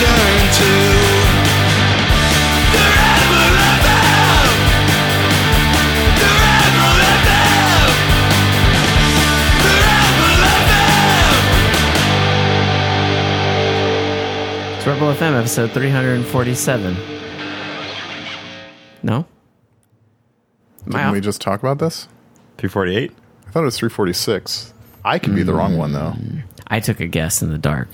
return to the Rebel FM. The FM. The Rebel FM. It's Rebel FM episode 347. No? Am Didn't off? we just talk about this? 348? I thought it was 346. I could be the wrong one though. I took a guess in the dark.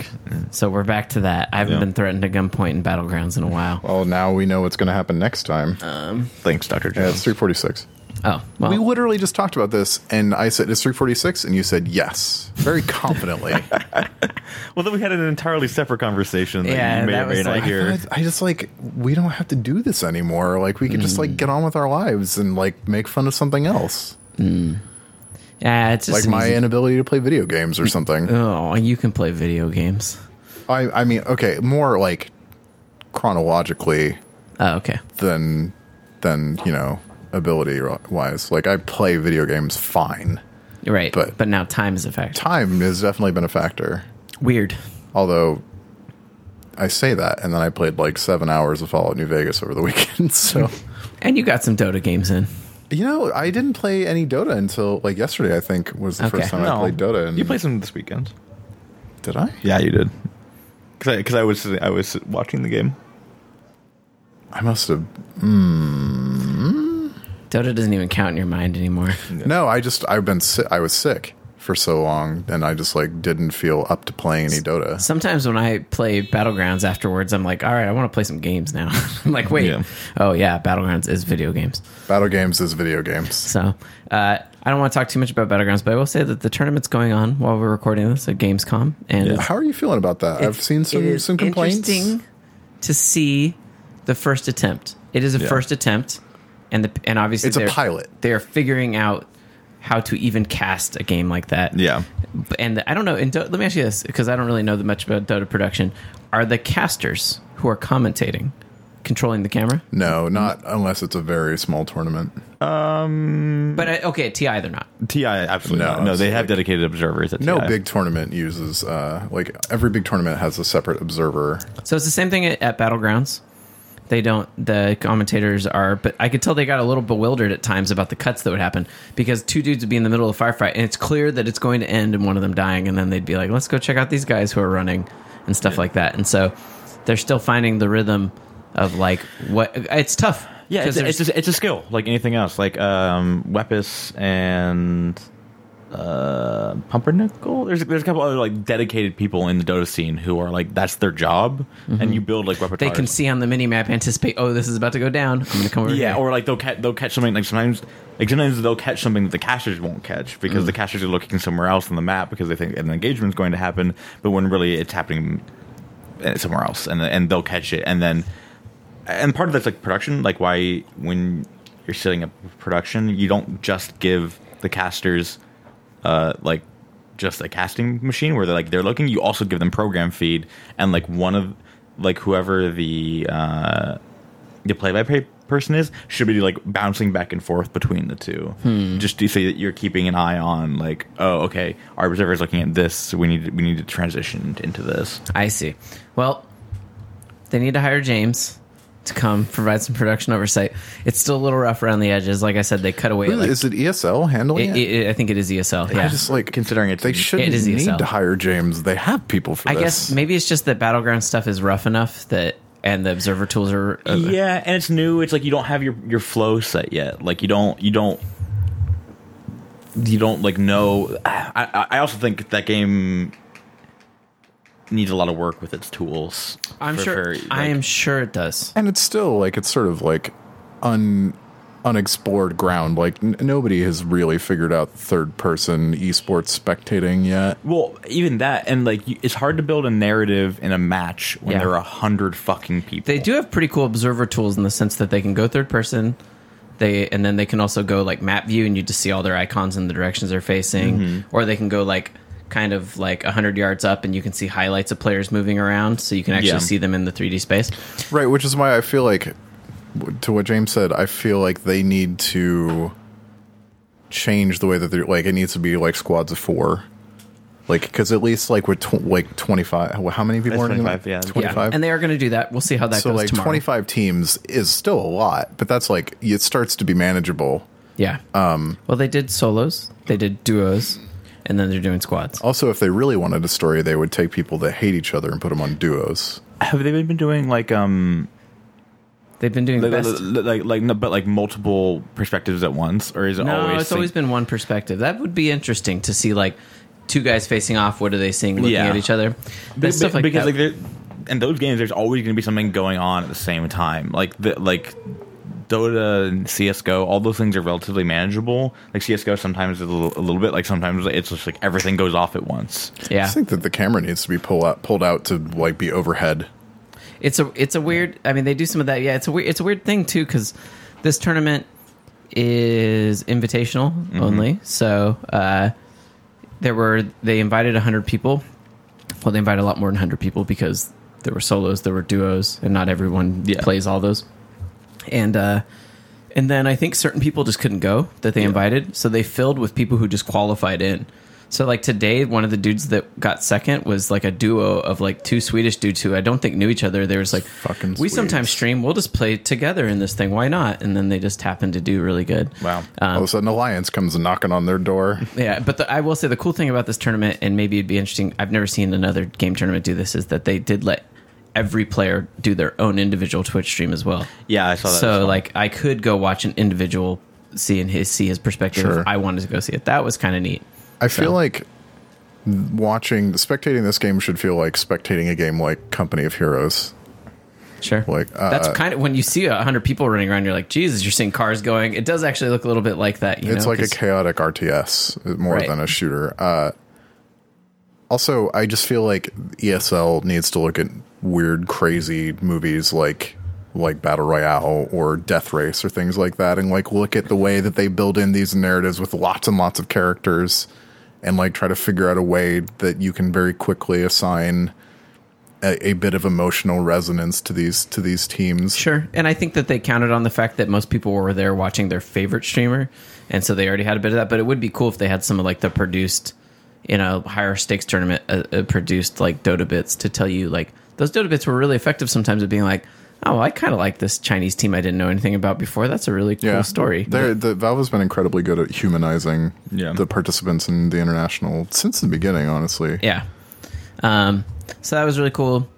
So we're back to that. I haven't Yeah. been threatened at gunpoint in Battlegrounds in a while. Well, now we know what's going to happen next time. Um, Thanks, Dr. yeah, it's 346. Oh, well. we literally just talked about this, and I said it's 346, and you said yes, very confidently. well, then we had an entirely separate conversation that Yeah, you may that or may not like- hear. I just like we don't have to do this anymore. Like we could just like mm. get on with our lives and like make fun of something else, mm. Yeah, it's just like my easy- inability to play video games or something. Oh, you can play video games. I I mean, okay, more like chronologically Oh, okay. than than you know ability wise. Like I play video games fine. Right. But- But, now time is a factor. Time has definitely been a factor. Weird. Although I say that, and then I played like seven hours of Fallout New Vegas over the weekend. So And you got some Dota games in. You know, I didn't play any Dota until like yesterday. I think was the Okay. first time I played Dota. And you played some this weekend. Did I? Yeah, you did. Because I, 'cause I was I was watching the game. I must have. Hmm. Dota doesn't even count in your mind anymore. No, I just I've been sick. I was sick for so long, and I just like didn't feel up to playing any Dota. Sometimes when I play Battlegrounds afterwards, I'm like, all right, I want to play some games now. I'm like, wait. Yeah. Oh, yeah, Battlegrounds is video games. Battle games is video games. So uh, I don't want to talk too much about Battlegrounds, but I will say that the tournament's going on while we're recording this at Gamescom. And it's- How are you feeling about that? I've seen some some complaints. interesting to see the first attempt. It is a Yeah. first attempt, and the and obviously It's a pilot. They are figuring out how to even cast a game like that. Yeah. and I don't know. And Do- let me ask you this because I don't really know that much about Dota production. Are the casters who are commentating controlling the camera? No, not unless it's a very small tournament. But I, okay, at TI they're not. Ti absolutely No, not. No, they absolutely. have dedicated observers. At No TI. big tournament uses uh like every big tournament has a separate observer. So it's the same thing at, at Battlegrounds. They don't. The commentators are, but I could tell they got a little bewildered at times about the cuts that would happen because two dudes would be in the middle of a firefight and it's clear that it's going to end and one of them dying, and then they'd be like, "Let's go check out these guys who are running," and stuff like that. And so they're still finding the rhythm of like what. It's tough. yeah it's, it's, just, it's a skill like anything else. Like um, Wepis and uh, Pimpmuckl. There's there's a couple other like dedicated people in the Dota scene who are like that's their job, and you build like repertoire. they can see on the mini map, anticipate. Oh, this is about to go down. I'm to come over Yeah, here. or like they'll catch they'll catch something like sometimes like sometimes they'll catch something that the casters won't catch because Mm. the casters are looking somewhere else on the map because they think an engagement's going to happen, but when really it's happening uh, somewhere else, and and they'll catch it, and then and part of that's like production, like why when you're setting up production, you don't just give the casters uh like just a casting machine where they're like they're looking. You also give them program feed and like one of like whoever the uh the play-by-play person is should be like bouncing back and forth between the two. Just to say that you're keeping an eye on like oh okay our observer is looking at this. So we need to, we need to transition into this. I see. Well, they need to hire James to come provide some production oversight. It's still a little rough around the edges. Like I said, they cut away. Really? Like, is it ESL handling it, it? it, I think it is ESL. Yeah. I just like Considering it. they shouldn't is need to hire James. They have people for I this. guess maybe it's just that battleground stuff is rough enough that, and the observer tools are. Uh, yeah and it's new it's like you don't have your your flow set yet like you don't you don't you don't like know i i I also think that game needs a lot of work with its tools I'm for- sure. for, I am sure it does. and it's still like it's sort of like un unexplored ground. Like n- nobody has really figured out third person esports spectating yet. Well, even that, and like, you- it's hard to build a narrative in a match when Yeah. there are a hundred fucking people. They do have pretty cool observer tools in the sense that they can go third person. They and then they can also go like map view and you just see all their icons and the directions they're facing, Mm-hmm. or they can go like kind of like hundred yards up and you can see highlights of players moving around, so you can actually Yeah. see them in the 3D space. Right, which is why I feel like, to what James said, I feel like they need to change the way that they're like. It needs to be like squads of four, Like, because at least like with tw- like twenty five, how many people It's are in 25, yeah. 25 Yeah, and they are going to do that. We'll see how that so goes like tomorrow. twenty five teams is still a lot, but that's like it starts to be manageable. Yeah. Um. Well, they did solos, they did duos, and then they're doing squads. Also, if they really wanted a story, they would take people that hate each other and put them on duos. Have they been doing like um They've been doing like best. like, like, like no, but like multiple perspectives at once, or is it No, always? it's always been one perspective. That would be interesting to see, like two guys facing off. What are they seeing? Looking Yeah. at each other. Be- stuff be- like because that. like there- in those games, there's always going to be something going on at the same time. Like the like Dota and CS:GO, all those things are relatively manageable. Like CS:GO, sometimes it's a little, a little bit. Like sometimes it's just like everything goes off at once. yeah, I think that the camera needs to be pulled out, pulled out to like be overhead. it's a it's a weird. I mean, they do some of that. Yeah, it's a weird it's a weird thing too because this tournament is invitational Mm-hmm. only. So uh, there were they invited hundred people. Well, they invited a lot more than hundred people because there were solos, there were duos, and not everyone Yeah. plays all those. And uh, and then I think certain people just couldn't go that they invited, so they filled with people who just qualified in. So like today, one of the dudes that got second was like a duo of like two Swedish dudes who I don't think knew each other. There was like, Fucking we sometimes stream, we'll just play together in this thing. Why not? And then they just happened to do really good. Wow. All of a sudden, Alliance comes knocking on their door. Yeah, but the, I will say the cool thing about this tournament, and maybe it'd be interesting. I've never seen another game tournament do this. Is that they did let every player do their own individual Twitch stream as well. Yeah, I saw that. as So well. like, I could go watch an individual seeing his see his perspective. Sure. If I wanted to go see it. That was kind of neat. I feel like watching, spectating this game should feel like spectating a game like Company of Heroes. Sure. Like, uh, that's kind of when you see a hundred people running around, you're like, Jesus, you're seeing cars going. It does actually look a little bit like that. You it's know, like a chaotic RTS more Right. than a shooter. Uh, also, I just feel like ESL needs to look at weird, crazy movies like like Battle Royale or Death Race or things like that, and like look at the way that they build in these narratives with lots and lots of characters, and like try to figure out a way that you can very quickly assign a, a bit of emotional resonance to these to these teams. Sure. And I think that they counted on the fact that most people were there watching their favorite streamer. And so they already had a bit of that. But it would be cool if they had some of like the produced, you know, higher stakes tournament uh, uh, produced like Dota bits to tell you like those Dota bits were really effective sometimes at being like, oh, I kind of like this Chinese team I didn't know anything about before. That's a really cool story. They're, the Valve has been incredibly good at humanizing Yeah. the participants in the international since the beginning. Honestly, Yeah. Um, so that was really cool.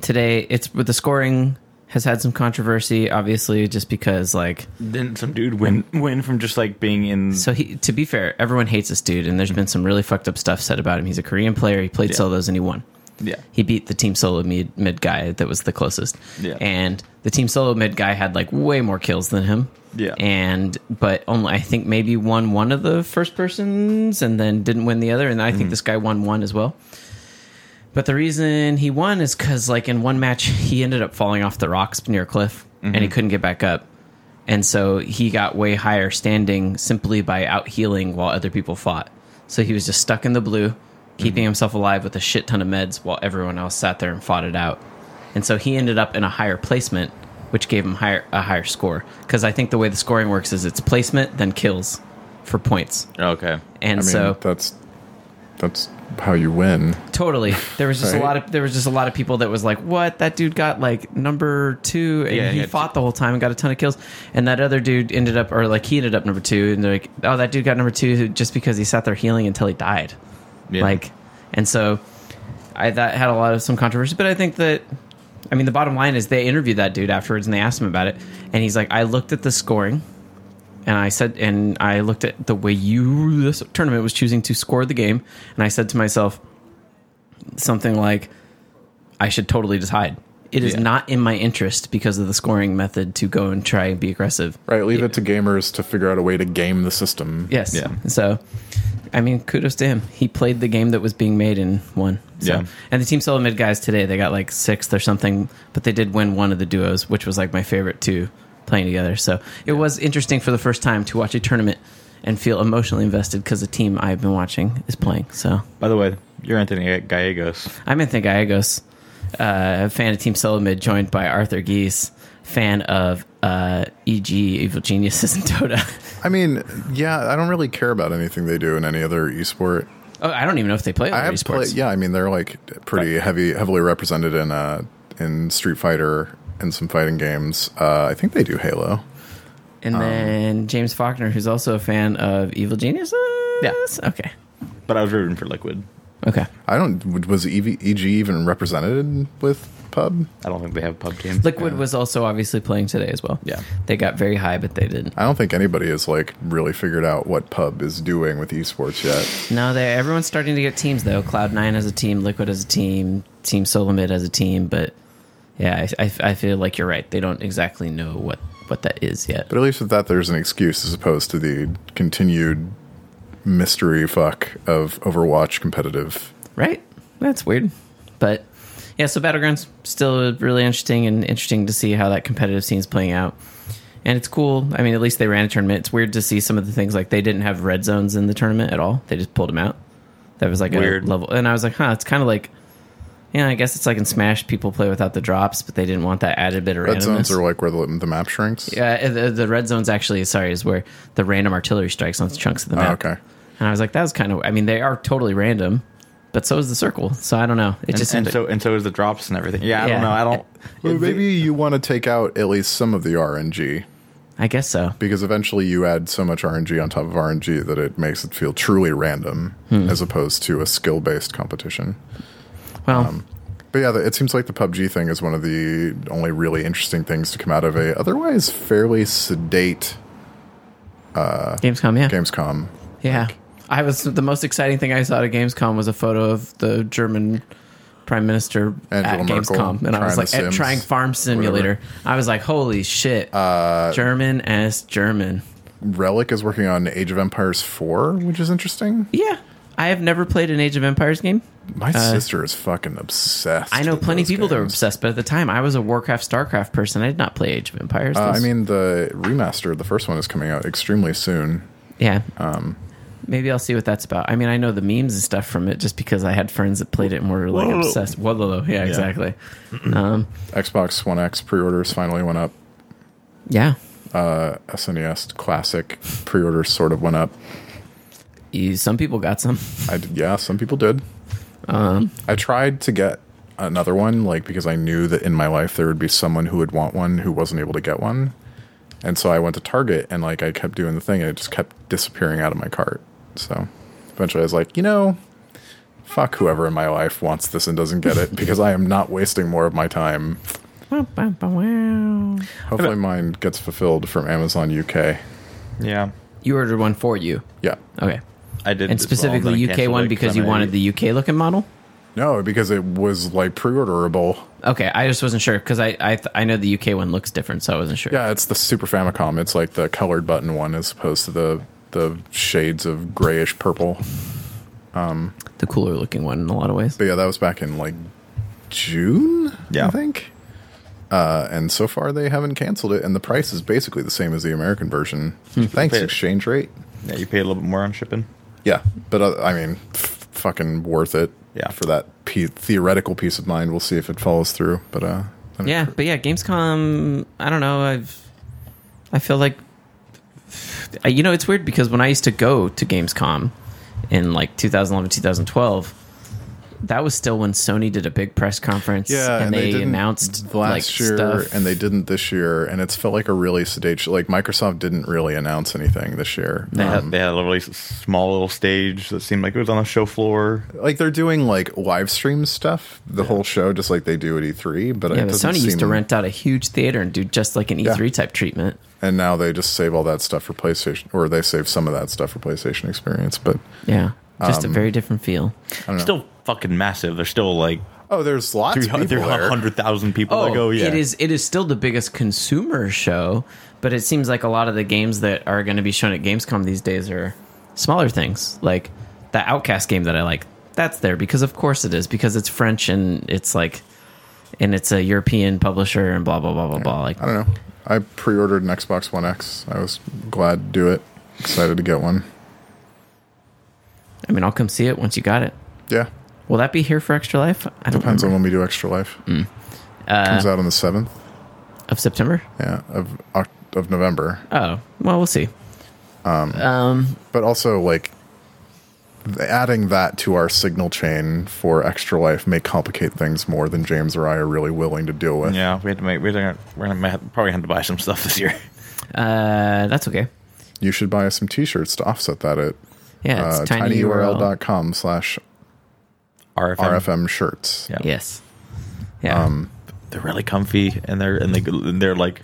Today, it's with the scoring has had some controversy, obviously, just because like didn't some dude win win from just like being in? So he, to be fair, everyone hates this dude, and there's been some really fucked up stuff said about him. He's a Korean player. He played Yeah. solos and he won. Yeah, He beat the team solo mid, mid guy that was the closest. Yeah. And the team solo mid guy had like way more kills than him. Yeah. And but only I think maybe won one of the first persons and then didn't win the other. And I Mm-hmm. think this guy won one as well. But the reason he won is because like in one match he ended up falling off the rocks near a cliff and Mm-hmm. he couldn't get back up. And so he got way higher standing simply by out healing while other people fought. So he was just stuck in the blue, keeping Mm-hmm. himself alive with a shit ton of meds while everyone else sat there and fought it out. And so he ended up in a higher placement, which gave him higher a higher score. Because I think the way the scoring works is it's placement then kills for points. okay. And I mean so that's that's how you win. Totally. There was just a lot of there was just a lot of people that was like, "What? That dude got like number two, and Yeah, he yeah. fought the whole time and got a ton of kills." And that other dude ended up, or like he ended up number two, and they're like, "Oh, that dude got number two just because he sat there healing until he died." Yeah. Like, and so I that had a lot of some controversy, but I think that. I mean, the bottom line is they interviewed that dude afterwards and they asked him about it. And he's like, I looked at the scoring and I said, and I looked at the way you, this tournament was choosing to score the game. And I said to myself, something like, I should totally just hide. It is Yeah. not in my interest because of the scoring method to go and try and be aggressive. Right, leave it to gamers to figure out a way to game the system. Yes. Yeah. So, I mean, kudos to him. He played the game that was being made and won. So. Yeah. And the Team Solo Mid guys today, they got like sixth or something, but they did win one of the duos, which was like my favorite two playing together. So it was interesting for the first time to watch a tournament and feel emotionally invested because the team I've been watching is playing. So By the way, you're Anthony Gallegos. I'm Anthony Gallegos, uh, a fan of Team Solo Mid, joined by Arthur Gies, fan of uh, EG Evil Geniuses and Dota. I mean, yeah, I don't really care about anything they do in any other esport. Oh, I don't even know if they play I have esports. played. Yeah, I mean they're like pretty heavy, heavily represented in uh in Street Fighter and some fighting games. Uh, I think they do Halo. And Um, then James Faulkner, who's also a fan of Evil Geniuses. Yeah. Okay. But I was rooting for Liquid. Okay. I don't. Was EV, EG even represented with Pub? I don't think they have pub team. Liquid was also obviously playing today as well. Yeah. They got very high, but they didn't. I don't think anybody has like really figured out what Pub is doing with esports yet. No, they everyone's starting to get teams though. Cloud Nine as a team, Liquid as a team, Team Solomid as a team. But yeah, I, I, I feel like you're right. They don't exactly know what what that is yet. But at least with that, there's an excuse as opposed to the continued mystery fuck of Overwatch competitive. Right? That's weird. But yeah, so Battlegrounds still really interesting and interesting to see how that competitive scene is playing out. And it's cool. I mean, at least they ran a tournament. It's weird to see some of the things like they didn't have red zones in the tournament at all. They just pulled them out. That was like Weird. a level. And I was like, huh, it's kind of like, yeah, I guess it's like in Smash, people play without the drops, but they didn't want that added bit of Red randomness. zones are like where the, the map shrinks. Yeah, uh, the, the red zones actually, sorry, is where the random artillery strikes on chunks of the Oh, map. okay. And I was like, that was kind of. I mean, they are totally random, but so is the circle. So I don't know. It and, just and so and so is the drops and everything. Yeah, I Yeah. don't know. I don't. Well, maybe you want to take out at least some of the RNG I guess so. because eventually you add so much RNG on top of RNG that it makes it feel truly random as opposed to a skill based competition. Well, But yeah, it seems like the PUBG thing is one of the only really interesting things to come out of a otherwise fairly sedate uh, Gamescom, yeah, Gamescom. yeah. I was the most exciting thing I saw at Gamescom was a photo of the German prime minister Angela at Merkel Gamescom, and I was like, Sims, trying Farm Simulator. I was like, holy shit, German as German. Relic is working on Age of Empires 4, which is interesting. Yeah, I have never played an Age of Empires game. My sister is fucking obsessed. Uh, I know plenty of people that are obsessed, but at the time, I was a Warcraft, Starcraft person. I did not play Age of Empires. Uh, I mean, the remaster, the first one is coming out extremely soon. Yeah. Um, Maybe I'll see what that's about. I mean, I know the memes and stuff from it just because I had friends that played it and were like Whoa. obsessed. Whoa, yeah, exactly. um, Xbox One X pre orders finally went up. yeah. SNES Classic pre orders sort of went up. You, some people got some. I did, yeah, some people did. Um, I tried to get another one, like because I knew that in my life there would be someone who would want one who wasn't able to get one, and so I went to Target and like I kept doing the thing and it just kept disappearing out of my cart. So eventually I was like, you know, fuck whoever in my life wants this and doesn't get it because I am not wasting more of my time. Hopefully mine gets fulfilled from Amazon UK. Yeah, You ordered one for you. Yeah. Okay. I did. And as well, specifically UK one because you an wanted the UK looking model? No, because it was like pre-orderable. Okay, I just wasn't sure because I I, th- I know the UK one looks different, so I wasn't sure. Yeah, it's the Super Famicom. It's like the colored button one as opposed to the the shades of grayish purple. The cooler looking one in a lot of ways. But yeah, that was back in like June, Yeah. I think. Uh, and so far they haven't canceled it, and the price is basically the same as the American version. Thanks, Pay exchange rate. Yeah, you pay a little bit more on shipping. Yeah, but uh, I mean, f- fucking worth it. Yeah. for that pe- theoretical peace of mind. We'll see if it follows through. But uh, Yeah, but yeah, Gamescom. I don't know. I've. I feel like. You know, it's weird because when I used to go to Gamescom in like 2011, 2012, that was still when Sony did a big press conference. Yeah, and, they, didn't announced last like year, stuff. and they didn't this year, and it's felt like a really sedate. sh- Like Microsoft didn't really announce anything this year. They had Um, they had a really small little stage that seemed like it was on a show floor. like they're doing like live stream stuff, the whole show, just like they do at E3. But yeah, it but doesn't Sony used to rent out a huge theater and do just like an E3 type treatment. And now they just save all that stuff for PlayStation, or they save some of that stuff for PlayStation Experience. But Yeah, just Um, a very different feel. I don't. Still fucking massive. There's still like oh, there's lots of people there. 300,000 people that go. Yeah, Oh, it is. It is still the biggest consumer show, but it seems like a lot of the games that are going to be shown at Gamescom these days are smaller things, like the Outcast game that I like. That's there because, of course, it is because it's French and it's like, and it's a European publisher and blah blah blah blah blah. Like, I don't know. I pre-ordered an Xbox One X. I was glad to do it. Excited to get one. I mean, I'll come see it once you got it. Yeah, Will that be here for Extra Life? I don't depends on when we do Extra Life. Mm. Comes Uh, out on the seventh. of September. Yeah, of of November. Oh, well, we'll see. Um, Um, But also like adding that to our signal chain for extra life may complicate things more than James or I are really willing to deal with. Yeah, we had to make. We're gonna, we're gonna have- probably have to buy some stuff this year. Uh, that's okay. You should buy us some t-shirts to offset that at Yeah, it's uh, tinyurl. tinyurl.com slash RFM. RFM shirts. Yeah. Yes. Yeah. Um, They're really comfy, and they're and they and they're like.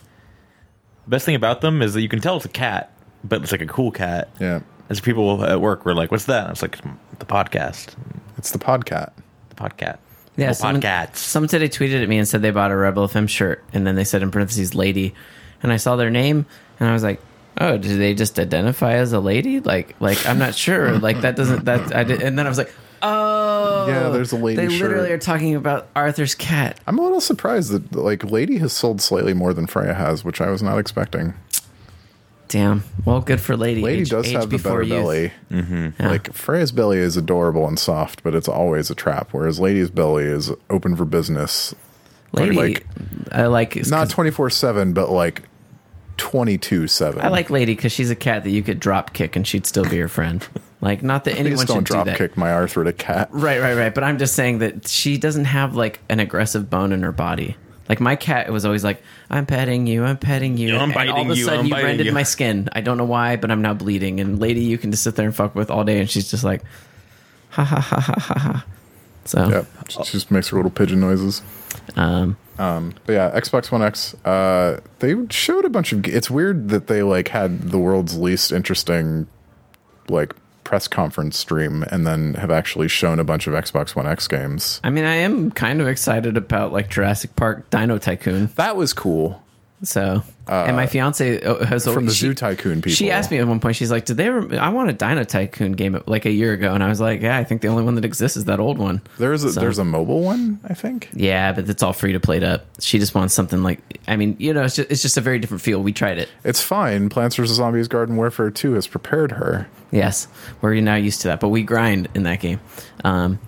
The best thing about them is that you can tell it's a cat, but it's like a cool cat. Yeah. As people at work were like, "What's that?" And I was like, "The podcast, It's the podcat. the podcast, Yeah, Little someone, podcasts." someone today tweeted at me and said they bought a Rebel FM shirt, and then they said in parentheses "lady," and I saw their name, and I was like, "Oh, do they just identify as a lady?" Like, like I'm not sure. like that doesn't that I did, and then I was like, "Oh, Yeah, there's a lady They literally are talking about Arthur's cat. I'm a little surprised that like Lady has sold slightly more than Freya has, which I was not expecting. Damn. Well, good for lady. Lady Age- does age have the before better youth. belly. Mm-hmm. Yeah. Like Freya's belly is adorable and soft, but it's always a trap. Whereas Lady's belly is open for business, lady, like- I like is not 'cause- twenty four seven, but like twenty two seven. I like lady because she's a cat that you could drop kick and she'd still be your friend. Like, not that anyone Please don't should drop do that. kick my arthritic cat. Right, right, right. But I'm just saying that she doesn't have like an aggressive bone in her body. Like my cat was always like, "I'm petting you, I'm petting you," Yeah, I'm and all of a you, sudden I'm you biting rended you. my skin. I don't know why, but I'm now bleeding. And lady, you can just sit there and fuck with all day, and she's just like, ha ha ha ha ha ha. So, Yep. She just makes her little pigeon noises. um, Um, but yeah, Xbox One X. Uh, they showed a bunch of. It's weird that they like had the world's least interesting, like press conference stream, and then have actually shown a bunch of Xbox One X games. I mean, I am kind of excited about like Jurassic Park Dino Tycoon. That was cool. So, and my fiance uh, has From the she- Zoo Tycoon people. She asked me at one point. She's like, "Did they? Rem- I want a Dino Tycoon game like a year ago," and I was like, "Yeah, I think the only one that exists is that old one." There's a So- there's a mobile one, I think. Yeah, but it's all free to play up. She just wants something like. I mean, you know, it's just it's just a very different feel. We tried it. It's fine. Plants vs Zombies Garden Warfare 2 has prepared her. Yes, we're now used to that, but we grind in that game. Um,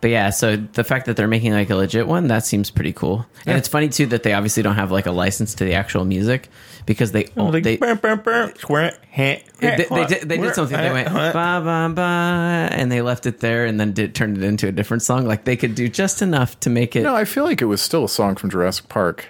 but yeah, so the fact that they're making like a legit one, that seems pretty cool. And Yeah. it's funny too that they obviously don't have like a license to the actual music because they Oh, they. they, They, they, did, they did something. They went ba ba ba, and they left it there, and then did turned it into a different song. Like they could do just enough to make it. No, I feel like it was still a song from Jurassic Park.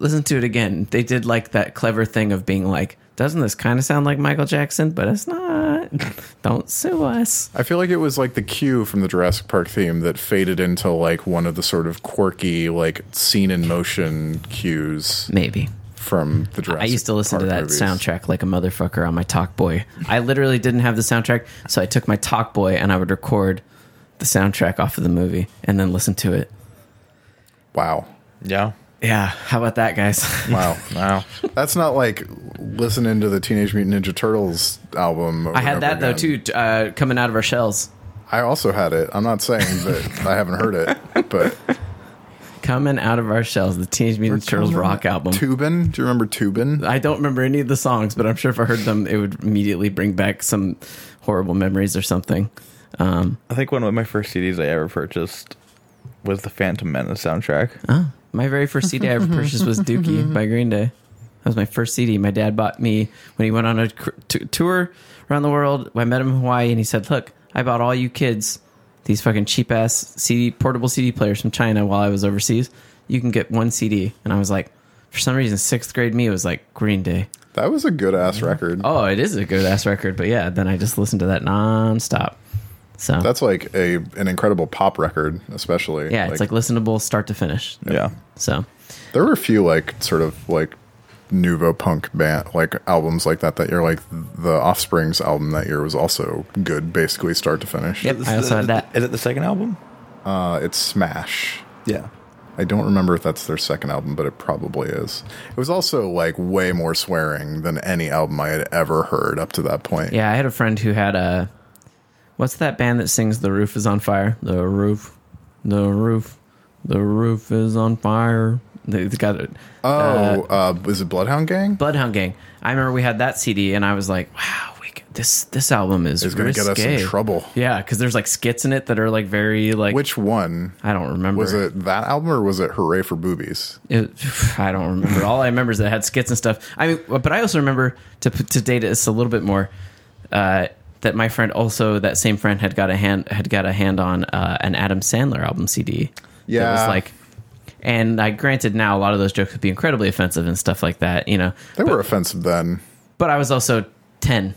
Listen to it again. They did like that clever thing of being like, doesn't this kind of sound like Michael Jackson? But it's not. Don't sue us. I feel like it was like the cue from the Jurassic Park theme that faded into like one of the sort of quirky, like scene in motion cues Maybe. from the Jurassic I used to listen to that movies. soundtrack like a motherfucker on my Talk Boy. I literally didn't have the soundtrack, so I took my Talk Boy and I would record the soundtrack off of the movie and then listen to it. Wow. Yeah. Yeah, how about that, guys? Wow. Wow. That's not like listening to the Teenage Mutant Ninja Turtles album. over I had that over though too, uh, coming out of our shells. I also had it. I'm not saying that I haven't heard it, but Coming out of our shells, the Teenage Mutant Turtles rock album. Tubin. Do you remember Tubin? I don't remember any of the songs, but I'm sure if I heard them, it would immediately bring back some horrible memories or something. Um, I think one of my first CDs I ever purchased was the Phantom Menace soundtrack. My very first CD I ever purchased was Dookie mm-hmm. by Green Day. That was my first CD. My dad bought me when he went on a tour around the world. I met him in Hawaii, and he said, "Look, I bought all you kids these fucking cheap ass CD portable CD players from China while I was overseas. You can get one CD." And I was like, for some reason, sixth grade me was like Green Day. That was a good ass record. Oh, it is a good ass record, but yeah, then I just listened to that nonstop. So That's like a an incredible pop record, especially. yeah, it's like listenable start to finish. Yeah. So there were a few like sort of like nouveau punk band like albums like that that you're Like the Offspring's album that year was also good, basically start to finish. Yep. I also had that. Is it the second album? Uh, it's Smash. Yeah. I don't remember if that's their second album, but it probably is. It was also like way more swearing than any album I had ever heard up to that point. Yeah, I had a friend who had a. What's that band that sings "The Roof Is on Fire"? The roof, the roof, the roof is on fire. They got it. Oh, uh, was it Bloodhound Gang? Bloodhound Gang. I remember we had that CD, and I was like, "Wow, we this this album is It's gonna get us in trouble. Yeah, because there's like skits in it that are like very like. Which one? I don't remember. Was it that album or was it Hooray for Boobies? It, I don't remember. All I remember is that it had skits and stuff. I mean, but I also remember to to date it a little bit more. Uh, that my friend also that same friend had got a hand had got a hand on uh, an Adam Sandler album CD. Yeah. was like. And I granted now a lot of those jokes would be incredibly offensive and stuff like that, you know. They were offensive then. But I was also ten,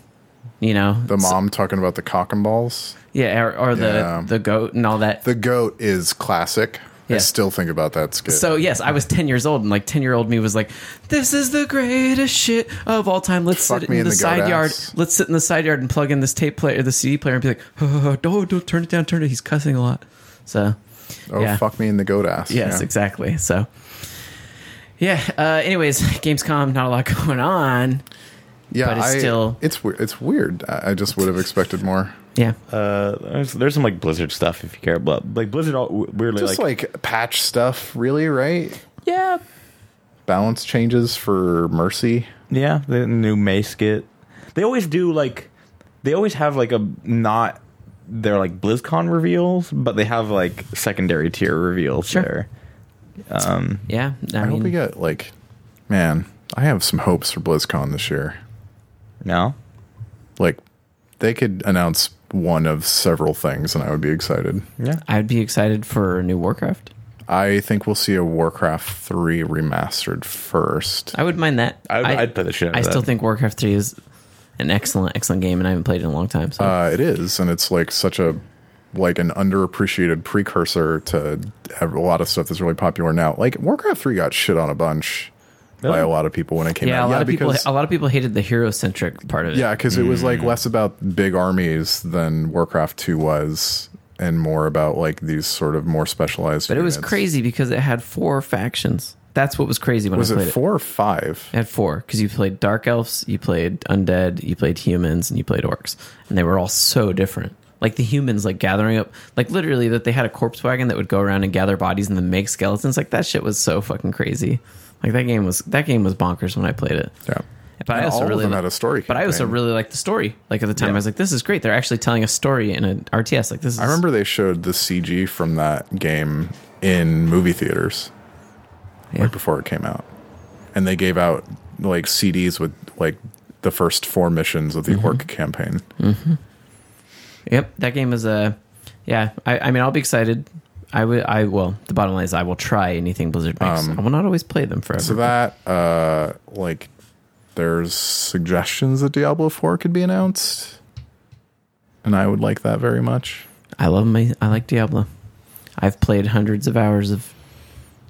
you know. The So- mom talking about the cock and balls. yeah, or, or the Yeah. the goat and all that. The goat is classic. I still think about that skit. So yes, I was ten years old, and like ten year old me was like, "This is the greatest shit of all time. Let's Fuck sit me in in the, the side yard. ass." Let's sit in the side yard and plug in this tape player, the CD player, and be like, oh, don't don't turn it down, turn it. He's cussing a lot. So oh, yeah. fuck me in the goat ass. yes, Yeah. exactly. So yeah. Uh, anyways, Gamescom, not a lot going on. Yeah, But it's I- still- it's weird. It's weird. I just would have expected more. Yeah, Uh, there's, there's some like Blizzard stuff if you care about like Blizzard. All, weirdly, Just like, like, patch stuff, really, right? yeah. Balance changes for Mercy. yeah, the new Mace skit. They always do like they always have like a not they're like BlizzCon reveals, but they have like secondary tier reveals Sure. there. Yeah, I, I, mean, hope we get like, man, I have some hopes for BlizzCon this year. No, Like, they could announce one of several things, and I would be excited. yeah, I'd be excited for a new Warcraft. I think we'll see a Warcraft three remastered first. I would mind that. I would- I'd play the shit out I of still think Warcraft Three is an excellent, excellent game, and I haven't played it in a long time. So Uh, it is, and it's like such a like an underappreciated precursor to have a lot of stuff that's really popular now. Like Warcraft three got shit on a bunch by a lot of people when it came yeah, out. a lot of people, a lot of people hated the hero centric part of it. Yeah, because it was Mm. like less about big armies than Warcraft 2 was, and more about like these sort of more specialized. but it was crazy because it had four factions. That's what was crazy when Was I played it it. four or five? It had four because you played dark elves, you played undead, you played humans, and you played orcs, and they were all so different. Like the humans, like gathering up, like literally that they had a corpse wagon that would go around and gather bodies and then make skeletons. Like that shit was so fucking crazy. Like that game was that game was bonkers when I played it. Yeah, But I also all really of them li- had a story. But I also really liked the story. Like at the time, Yeah. I was like, "This is great." They're actually telling a story in an RTS. Like this is. I remember they showed the CG from that game in movie theaters Yeah. right before it came out, and they gave out like CDs with like the first four missions of the Mm-hmm. Orc campaign. Yep, that game is a. Yeah, I, I mean, I'll be excited. I would. I will. The bottom line is, I will try anything Blizzard makes. I will not always play them forever. Um, So that uh like there's suggestions that Diablo 4 could be announced. And I would like that very much. I love my. I like Diablo. I've played hundreds of hours of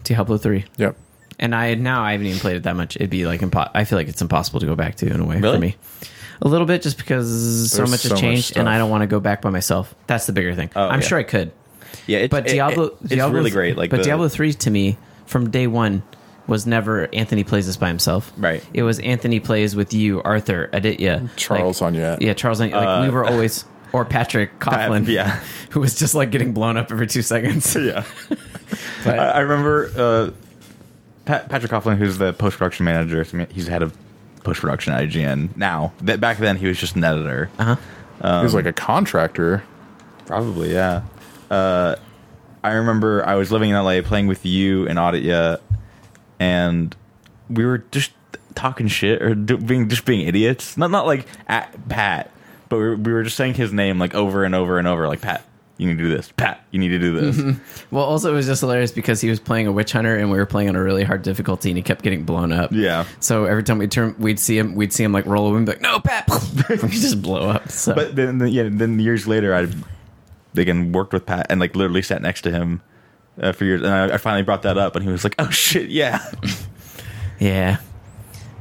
Diablo three, Yep. and I now I haven't even played it that much. It'd be like impo- I feel like it's impossible to go back to in a way for me. A little bit, just because so There's much so has much changed, and. I don't want to go back by myself. That's the bigger thing. Oh, I'm yeah. sure I could. Yeah. It's, but it- Diablo, it- it's Diablo really great. Like, but the- Diablo three to me from day one was never Anthony plays this by himself. Right. It was Anthony plays with you, Arthur, Aditya, Charles like, Onyett. Yeah, Charles. Onyett. Like we were always, or Patrick Coughlin. yeah. who was just like getting blown up every two seconds. yeah. But- I, I remember uh, Pat, Patrick Coughlin, who's the post production manager. He's head of post production at IGN now. That back then he was just an editor. Uh-huh. he Um, was like a contractor. Probably, yeah. Uh, I remember I was living in LA playing with you and Aditya, and we were just talking shit or do, being just being idiots. Not not like at Pat, but we were, we were just saying his name like over and over and over. Like Pat, you need to do this. Pat, you need to do this. Well, also it was just hilarious because he was playing a witch hunter and we were playing on a really hard difficulty and he kept getting blown up. Yeah. So every time we turn, we'd see him, we'd see him like roll over and be like, "No, Pat!" he just blow up. So But then, then yeah, then years later, I again worked with Pat and like literally sat next to him uh, for years, and I, I finally brought that up, and he was like, "Oh shit, yeah." yeah,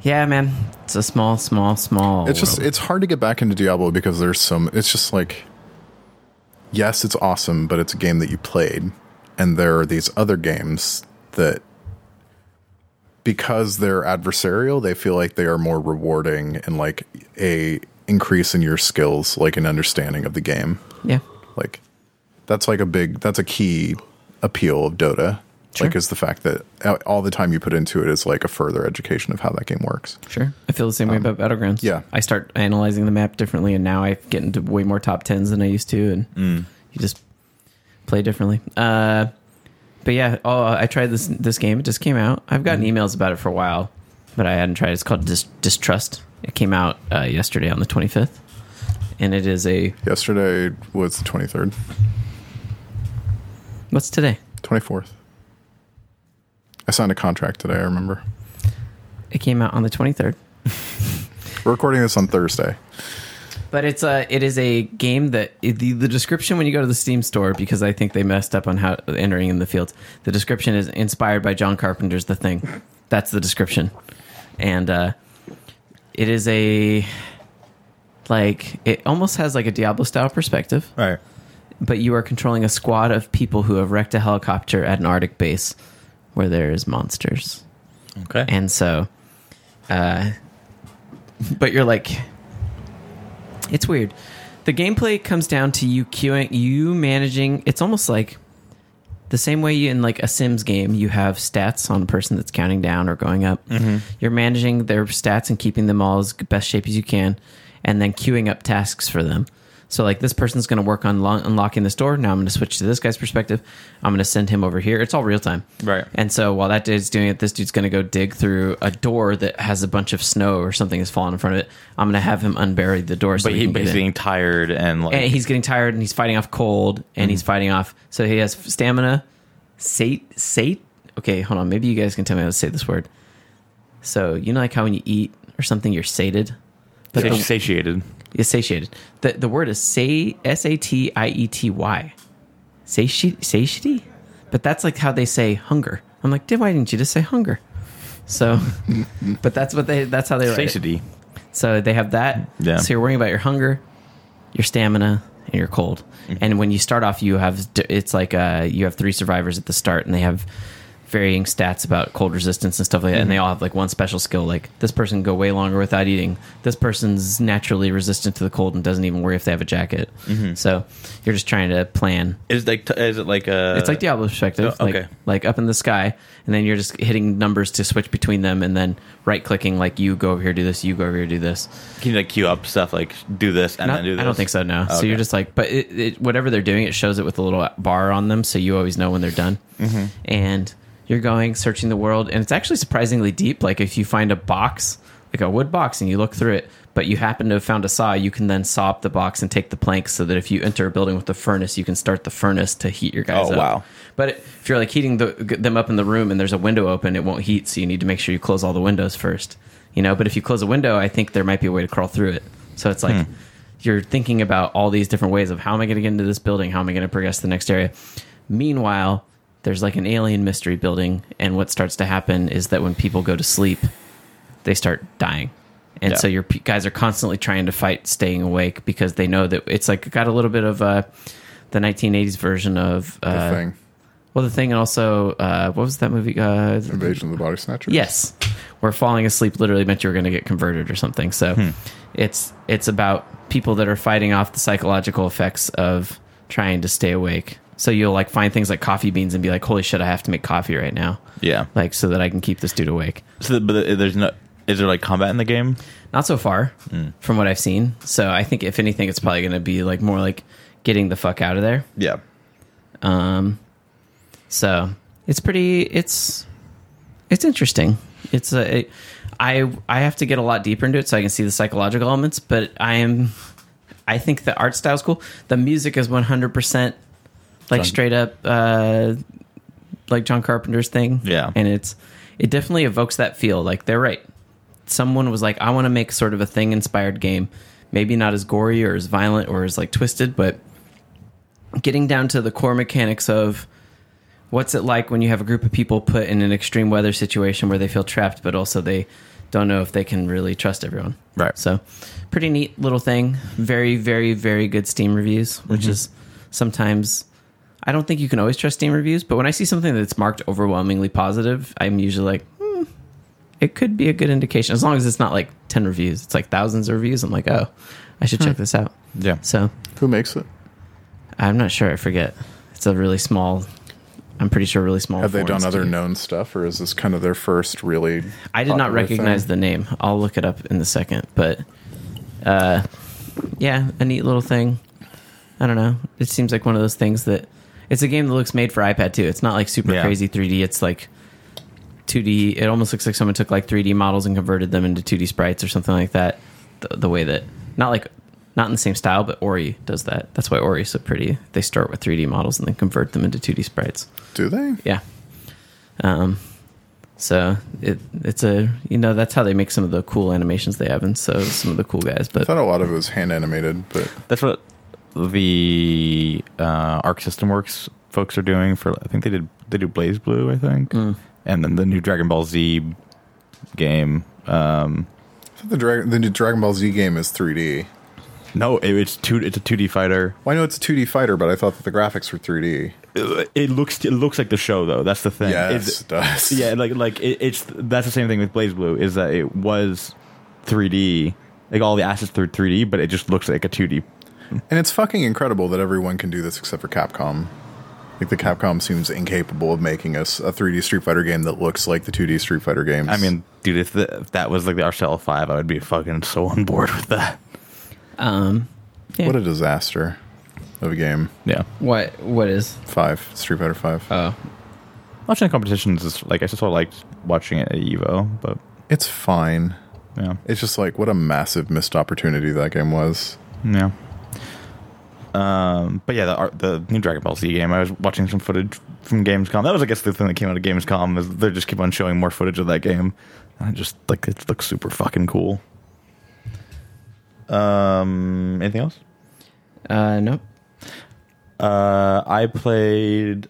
yeah, man, it's a small, small, small. It's just world. it's hard to get back into Diablo because there's some it's just like yes, it's awesome, but it's a game that you played and there are these other games that because they're adversarial, they feel like they are more rewarding and like a increase in your skills, like an understanding of the game. yeah, Like that's like a big that's a key appeal of Dota. Sure. Like is the fact that all the time you put into it is like a further education of how that game works. sure. I feel the same way about Battlegrounds. yeah. I start analyzing the map differently, and now I get into way more top tens than I used to, and you just play differently. Uh, but yeah, oh, I tried this this game. It just came out. I've gotten emails about it for a while, but I hadn't tried. It's called Dis- Distrust. It came out uh, yesterday on the twenty fifth, and it is a Yesterday was the 23rd, what's today? 24th. I signed a contract today, I remember. It came out on the 23rd. We're recording this on Thursday. But it's a it is a game that the the description when you go to the Steam store because I think they messed up on how entering in the fields. The description is inspired by John Carpenter's The Thing. That's the description, and uh, it is a like it almost has like a Diablo style perspective, Right. but you are controlling a squad of people who have wrecked a helicopter at an Arctic base where there is monsters. Okay. And so, uh, but you're like, it's weird. The gameplay comes down to you queuing, you managing. It's almost like the same way you, in like a Sims game, you have stats on a person that's counting down or going up. You're managing their stats and keeping them all as best shape as you can, and then queuing up tasks for them. So like this person's going to work on lo- unlocking this door. Now I'm going to switch to this guy's perspective. I'm going to send him over here. It's all real time. Right. And so while that dude's doing it, this dude's going to go dig through a door that has a bunch of snow or something has fallen in front of it. I'm going to have him unbury the door. So but he, can but he's in. getting tired and like And he's getting tired and he's fighting off cold and mm-hmm. he's fighting off. So he has stamina. Sate, sate. Okay, hold on. Maybe you guys can tell me how to say this word. So you know, like how when you eat or something, you're sated. But the- satiated. you're satiated. The the word is say s a t i e t y. Sati satiety. But that's like how they say hunger. I'm like, "Dude, why didn't you just say hunger? So, but that's what they. That's how they write it. Satiety. So they have that. Yeah. So you're worrying about your hunger, your stamina, and your cold. Mm-hmm. And when you start off, you have it's like uh, you have three survivors at the start, and they have varying stats about cold resistance and stuff like that. And they all have like one special skill. Like this person can go way longer without eating. This person's naturally resistant to the cold and doesn't even worry if they have a jacket. Mm-hmm. So you're just trying to plan. Is like t- is it like a? It's like Diablo perspective, oh, like, okay. like up in the sky, and then you're just hitting numbers to switch between them, and then right clicking, like you go over here, do this, you go over here, do this. Can you like queue up stuff like do this and Not- then do this? I don't think so. No. So Okay. you're just like, but it, it, whatever they're doing, it shows it with a little bar on them, so you always know when they're done. Mm-hmm. And you're going searching the world, and it's actually surprisingly deep. Like if you find a box, like a wood box, and you look through it, but you happen to have found a saw, you can then saw up the box and take the planks, so that if you enter a building with a furnace, you can start the furnace to heat your guys Oh, up. wow. But if you're like heating the, them up in the room and there's a window open, it won't heat, so you need to make sure you close all the windows first. You know, but if you close a window, I think there might be a way to crawl through it. So it's like hmm. you're thinking about all these different ways of how am I going to get into this building? How am I going to progress to the next area? Meanwhile, there's like an alien mystery building, and what starts to happen is that when people go to sleep, they start dying. And Yeah. so your p- guys are constantly trying to fight staying awake because they know that it's like got a little bit of uh, the 1980s version of The uh, thing. well, the thing, and also, uh, what was that movie? Uh, Invasion of the Body Snatchers. yes, where falling asleep literally meant you were going to get converted or something. So it's it's about people that are fighting off the psychological effects of trying to stay awake. So you'll like find things like coffee beans and be like, "Holy shit, I have to make coffee right now," Yeah. like so that I can keep this dude awake. So, but there's no. Is there like combat in the game? Not so far from what I've seen. So I think if anything, it's probably going to be like more like getting the fuck out of there. Yeah. Um, so it's pretty. It's it's interesting. It's a. It, I I have to get a lot deeper into it so I can see the psychological elements. But I am. I think the art style's cool. The music is one hundred percent like John- straight up uh, like John Carpenter's thing. Yeah. and it's it definitely evokes that feel. Like they're right. Someone was like, I want to make sort of a thing inspired game. Maybe not as gory or as violent or as like twisted, but getting down to the core mechanics of what's it like when you have a group of people put in an extreme weather situation where they feel trapped, but also they don't know if they can really trust everyone. Right. So, pretty neat little thing. Very, very, very good Steam reviews, which is sometimes. I don't think you can always trust Steam reviews, but when I see something that's marked overwhelmingly positive, I'm usually like, hmm, it could be a good indication. As long as it's not like 10 reviews, it's like thousands of reviews. I'm like, oh, I should check this out. Yeah. So, Who makes it? I'm not sure. I forget. It's a really small. I'm pretty sure really small. Have they done other studio. known stuff, or is this kind of their first really? I did not recognize thing? the name. I'll look it up in a second. But, uh, yeah, a neat little thing. I don't know. It seems like one of those things that it's a game that looks made for iPad too. It's not like super Yeah. crazy 3D. It's like 2D. It almost looks like someone took like 3D models and converted them into 2D sprites or something like that. The, the way that not like Not in the same style, but Ori does that. That's why Ori is so pretty. They start with 3D models and then convert them into 2D sprites. Do they? Yeah. Um, so it it's a you know that's how they make some of the cool animations they have, and so some of the cool guys. But I But thought a lot of it was hand animated, but That's what the uh, Arc System Works folks are doing for. I think they did they do BlazBlue, I think, Mm. and then the new Dragon Ball Z game. Um, I the, Dragon the new Dragon Ball Z game is 3D. no, it, it's two. It's a two D fighter. Well, I know it's a 2D fighter, but I thought that the graphics were 3D. It, it looks it looks like the show though. That's the thing. Yes, It's- it does. yeah, like like it, it's that's the same thing with BlazBlue is that it was 3D, like all the assets through 3D, but it just looks like a 2D. And it's fucking incredible that everyone can do this except for Capcom. Like the Capcom seems incapable of making us a 3D Street Fighter game that looks like the 2D Street Fighter games. I mean, dude, if, the, if that was like the RCL Five, I would be fucking so on board with that. um, yeah. what a disaster of a game. Yeah, what what is? Five Street Fighter Five. Oh, watching the competitions is like I just sort of liked watching it at Evo, but it's fine. yeah, It's just like what a massive missed opportunity that game was. yeah. Um, but yeah, the art- the new Dragon Ball Z game. I was watching some footage from Gamescom. That was, I guess, the thing that came out of Gamescom is they just keep on showing more footage of that game. And I just like it looks super fucking cool. Um, anything else? uh, nope. Uh, I played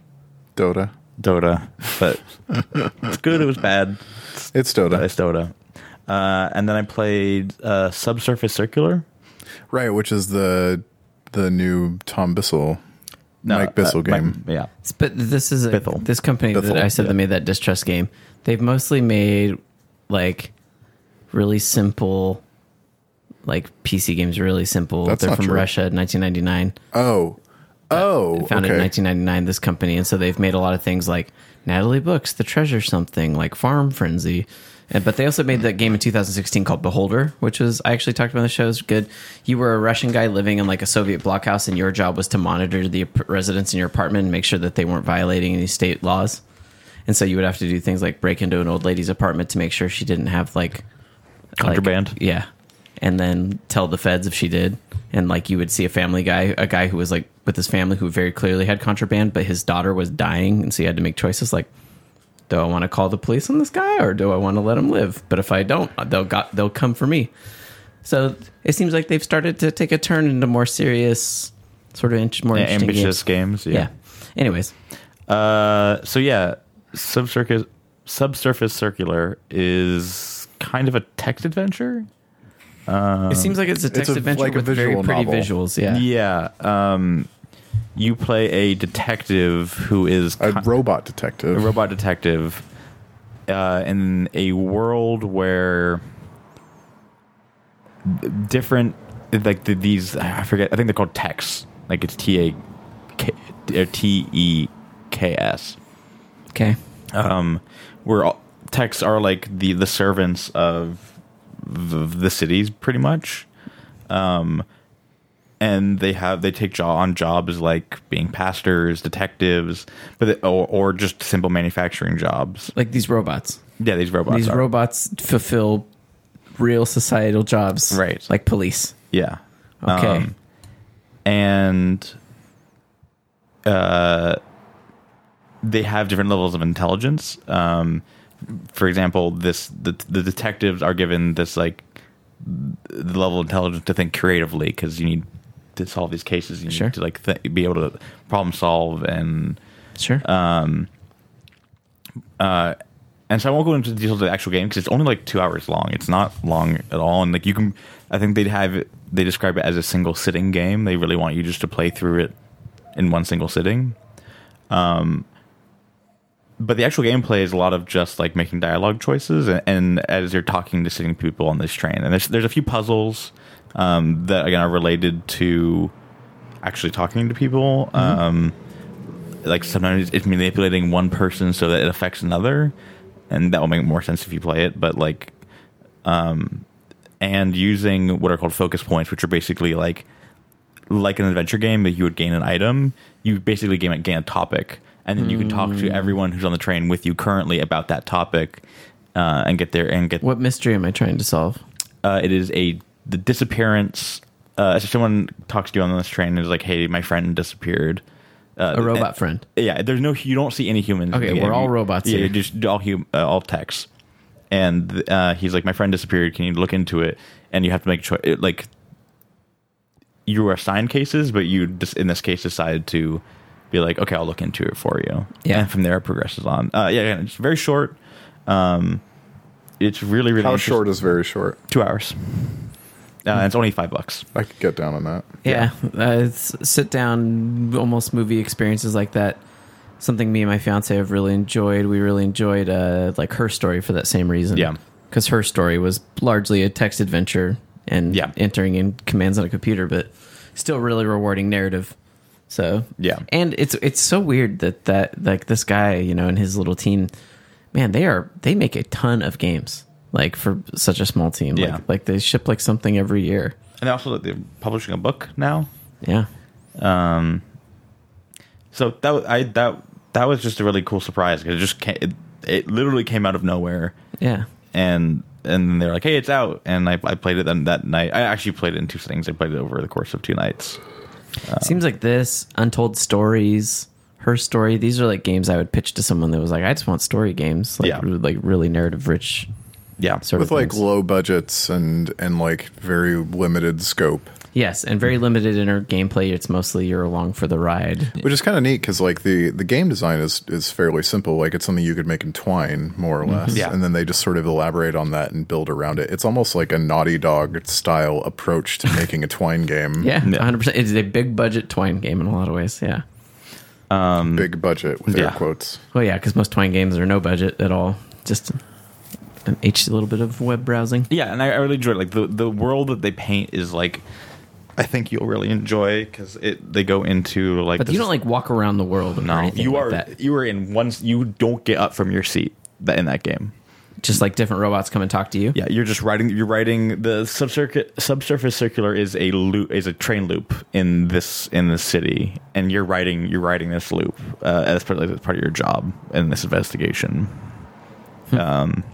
Dota. Dota, but it's good. It was bad. It's But Dota. it's Dota. Uh, and then I played uh, Subsurface Circular. Right, which is the the new Tom Bissell No, Mike Bissell uh, Mike- game. yeah. But this is a, Bithell. this company that I said yeah. that made that distrust game. They've mostly made like really simple, like PC games. Really simple. That's They're not from true. Russia, 1999. Oh. Oh. founded in 1999 this company and so they've made a lot of things like Natalie Brooks the treasure something like farm frenzy and, but they also made that game in 2016 called beholder which was i actually talked about the show is good. You were a russian guy living in like a soviet blockhouse and your job was to monitor the residents in your apartment and make sure that they weren't violating any state laws. And so you would have to do things like break into an old lady's apartment to make sure she didn't have like like- Contraband? yeah. And then tell the feds if she did. And like you would see a family guy a guy who was like with his family who very clearly had contraband but his daughter was dying and so you had to make choices like do i want to call the police on this guy or do i want to let him live but if i don't they'll got they'll come for me so it seems like they've started to take a turn into more serious sort of int- more Yeah, interesting ambitious games. games. yeah. Yeah. anyways Uh, so yeah, subsurface subsurface circular is kind of a text adventure. it seems like it's a text a- adventure like a with very pretty novel. visuals yeah Yeah. Um, you play a detective who is A ki- robot detective. a robot detective uh, in a world where different like the, these I forget I think they're called techs like it's T A K or T E K S. Okay um, where all, techs are like the the servants of the, the cities pretty much. Um and they have they take job on jobs like being pastors detectives but they, or, or just simple manufacturing jobs like these robots yeah these robots these are. robots fulfill real societal jobs Right. like police yeah okay Um, and uh, they have different levels of intelligence. Um, for example, this the, the detectives are given this like the level of intelligence to think creatively because you need to solve these cases. You Sure. need to like th- be able to problem solve and sure um, uh, and so I won't go into the details of the actual game because it's only like two hours long. It's not long at all, and like you can, I think they'd have it, they describe it as a single sitting game. They really want you just to play through it in one single sitting. Um, but the actual gameplay is a lot of just like making dialogue choices, and, and as you're talking to sitting people on this train, and there's there's a few puzzles um, that again are related to actually talking to people. Um, like sometimes it's manipulating one person so that it affects another, and that will make more sense if you play it. But like, um, and using what are called focus points, which are basically like like an adventure game that you would gain an item. You basically gain, gain a topic, and then you can talk to everyone who's on the train with you currently about that topic, uh, and get there and get what mystery am i trying to solve uh, it is a the disappearance uh, so someone talks to you on this train and is like, "Hey, my friend disappeared." Uh, A robot and- friend. Yeah, there's no. You don't see any humans. Okay, we're all robots Yeah, here. just all hum, uh, all techs. And uh, he's like, "My friend disappeared. Can you look into it?" And you have to make a choice. Like, you were assigned cases, but you just in this case decided to be like, "Okay, I'll look into it for you." Yeah. And from there, it progresses on. Uh, yeah, yeah, it's very short. Um, it's really, really How short is very short? Two hours. Uh, it's only five bucks. I could get down on that. Yeah, uh, it's sit down, almost movie experiences like that. Something me and my fiance have really enjoyed. We really enjoyed uh, like her story for that same reason. Yeah. because her story was largely a text adventure and Yeah. entering in commands on a computer, but still really rewarding narrative. So Yeah. and it's it's so weird that that like this guy, you know, and his little team, man, they are they make a ton of games like for such a small team. Yeah. Like, like they ship like something every year. And also, they're publishing a book now. Yeah. Um, so that wa- I that that was just a really cool surprise. 'cause It just came, it, it literally came out of nowhere, Yeah. and and they're like, "Hey, it's out!" And I, I played it then that night. I actually played it in two settings. I played it over the course of two nights. Seems like this, Untold Stories, her story. These are like games I would pitch to someone that was like, I just want story games, like Yeah. like really narrative rich Yeah, sort With of like things. low budgets and and like very limited scope. yes, and very limited in her gameplay. It's mostly you're along for the ride. Which is kind of neat because like the the game design is is fairly simple. Like it's something you could make in Twine more or mm-hmm. less, Yeah. and then they just sort of elaborate on that and build around it. It's almost like a Naughty Dog style approach to making a Twine game. Yeah, 100. percent It's a big budget Twine game in a lot of ways. Yeah. big budget with air Yeah. quotes. Well, yeah, because most Twine games are no budget at all. Just H little bit of web browsing. yeah, and I, I really enjoy it. like the the world that they paint is like. I think you'll really enjoy because it they go into like. But this- you don't like walk around the world. Or no, you like are that. you are in one. You don't get up from your seat that in that game. just like different robots come and talk to you. Yeah, you're just riding. You're riding the subcircuit. Subsurface circular is a loop. Is a train loop in this in the city, and you're riding. You're riding this loop uh, as part of, as part of your job in this investigation. um,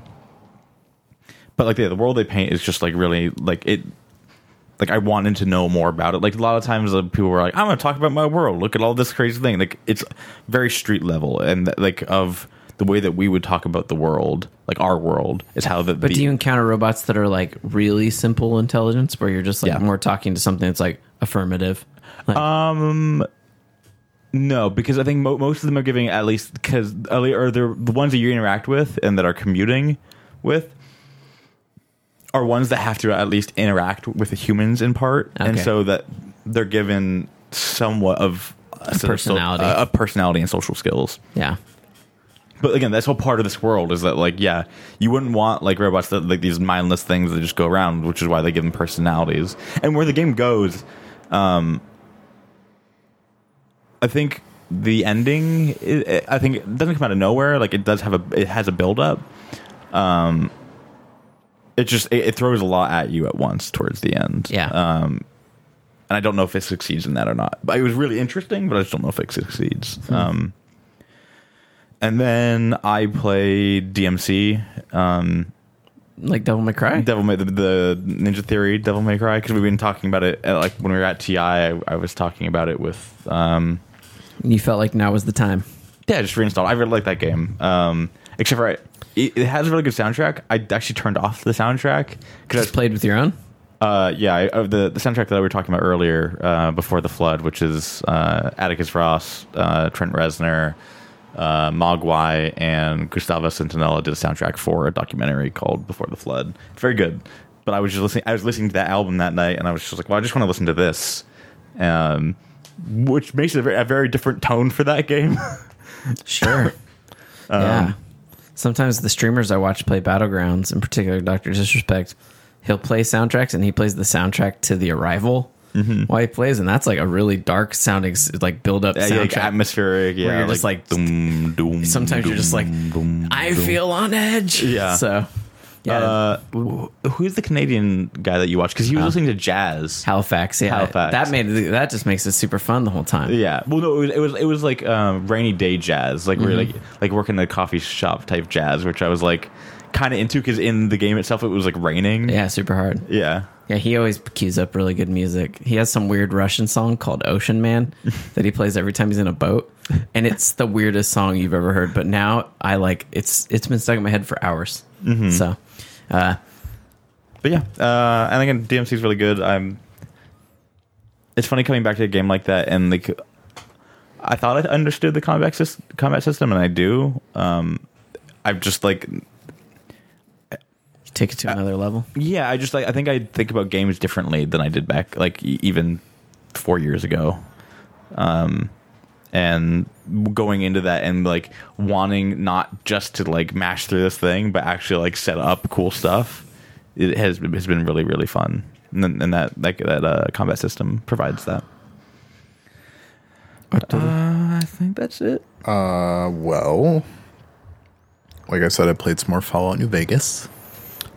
but like yeah, the world they paint is just like really like it. Like I wanted to know more about it. Like a lot of times, uh, people were like, "I'm going to talk about my world. Look at all this crazy thing." Like it's very street level, and like of the way that we would talk about the world, like our world, is how the. But the, do you encounter robots that are like really simple intelligence, where you're just like Yeah. more talking to something that's like affirmative? Like, Um, no, because I think mo- most of them are giving at least because or they're the ones that you interact with and that are commuting with are ones that have to at least interact with the humans in part, and so that they're given somewhat of a, so- personality. a, a personality and social skills. yeah, But again, that's all part of this world. Is that like, yeah, you wouldn't want like robots that like these mindless things that just go around, which is why they give them personalities. And where the game goes, um, I think the ending, i I think it doesn't come out of nowhere. Like it does have a, it has a build up. Um, it just it, it throws a lot at you at once towards the end. Yeah. Um, and I don't know if it succeeds in that or not. But it was really interesting, but I just don't know if it succeeds. Um, and then I played DMC, um, like Devil May Cry. Devil May the, the Ninja Theory, Devil May Cry, because we've been talking about it. At, like when we were at TI, I, I was talking about it with. Um, you felt like now was the time. yeah, I just reinstalled. I really like that game. Um, except for I, it, it has a really good soundtrack. I actually turned off the soundtrack because Just played with your own. Uh, yeah, I, of the the soundtrack that we were talking about earlier, uh, before the flood, which is uh, Atticus Ross, uh, Trent Reznor, uh, Mogwai, and Gustavo Santaolalla did a soundtrack for a documentary called Before the Flood. It's very good. But I was just listening. I was listening to that album that night, and I was just like, "Well, I just want to listen to this," um, which makes it a very, a very different tone for that game. Sure. yeah. Sometimes the streamers I watch play Battlegrounds, in particular Doctor Disrespect, he'll play soundtracks and he plays the soundtrack to The Arrival mm-hmm. while he plays, and that's like a really dark sounding, like build up Yeah, yeah, like soundtrack. atmospheric. Yeah, you're just like- doom, doom, Sometimes you're just like, doom, doom, I doom. feel on edge. Yeah. So, yeah. Uh, who's the Canadian guy that you watch? Because he was listening to jazz. Halifax, yeah, Halifax. that made that just makes it super fun the whole time. Yeah. Well, no, it was it was, it was like um, rainy day jazz, like Mm-hmm. like like working the coffee shop type jazz, which I was like kind of into because in the game itself it was like raining. Yeah, super hard. Yeah. Yeah, he always cues up really good music. He has some weird Russian song called Ocean Man that he plays every time he's in a boat. And it's the weirdest song you've ever heard. But now I like it's it's been stuck in my head for hours. So uh But yeah, uh, and again, DMC is really good. I'm. It's funny coming back to a game like that, and like, I thought I understood the combat combat system, and I do. Um, I've just like, take it to another level. yeah, I just like I think I think about games differently than I did back like e- even four years ago. Um, and going into that and like wanting not just to like mash through this thing, but actually like set up cool stuff. It has has been really really fun, and, then- and that that that uh, combat system provides that. Uh, I think that's it. Uh, well, like I said, I played some more Fallout New Vegas.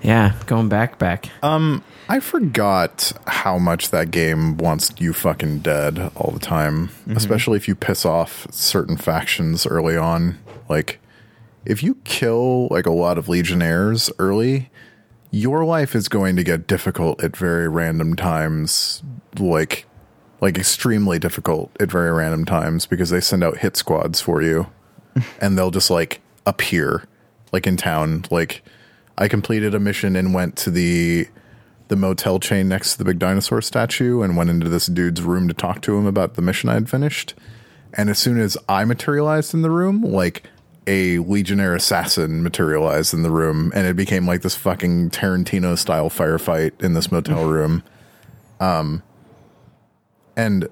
Yeah, going back back. Um, I forgot how much that game wants you fucking dead all the time, mm-hmm. especially if you piss off certain factions early on. Like, if you kill like a lot of legionnaires early, your life is going to get difficult at very random times, like like extremely difficult at very random times because they send out hit squads for you and they'll just like appear like in town like i completed a mission and went to the the motel chain next to the big dinosaur statue and went into this dude's room to talk to him about the mission I had finished. And as soon as i materialized in the room like a legionnaire assassin materialized in the room and it became like this fucking tarantino style firefight in this motel room. Um, and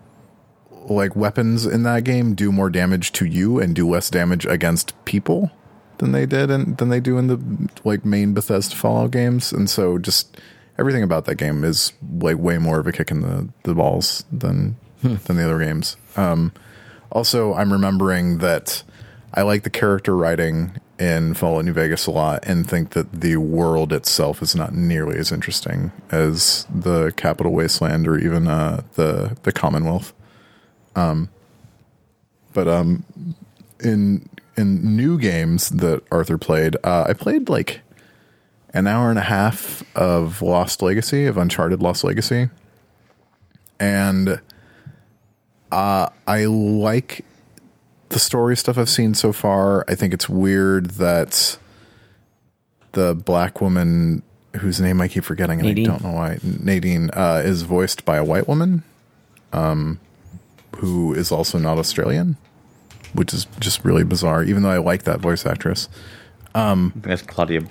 like weapons in that game do more damage to you and do less damage against people than they did and than they do in the like main Bethesda Fallout games. And so just everything about that game is like way more of a kick in the, the balls than than the other games. Um also I'm remembering that I like the character writing in Fallout New Vegas a lot and think that the world itself is not nearly as interesting as the Capital Wasteland or even uh, the the Commonwealth. Um, but um, in in new games that Arthur played, uh, I played like an hour and a half of Lost Legacy of Uncharted Lost Legacy, and uh, I like the story stuff I've seen so far. I think it's weird that the black woman whose name I keep forgetting and Nadine. I don't know why Nadine uh, is voiced by a white woman, um, who is also not Australian, which is just really bizarre. Even though I like that voice actress, think that's Claudia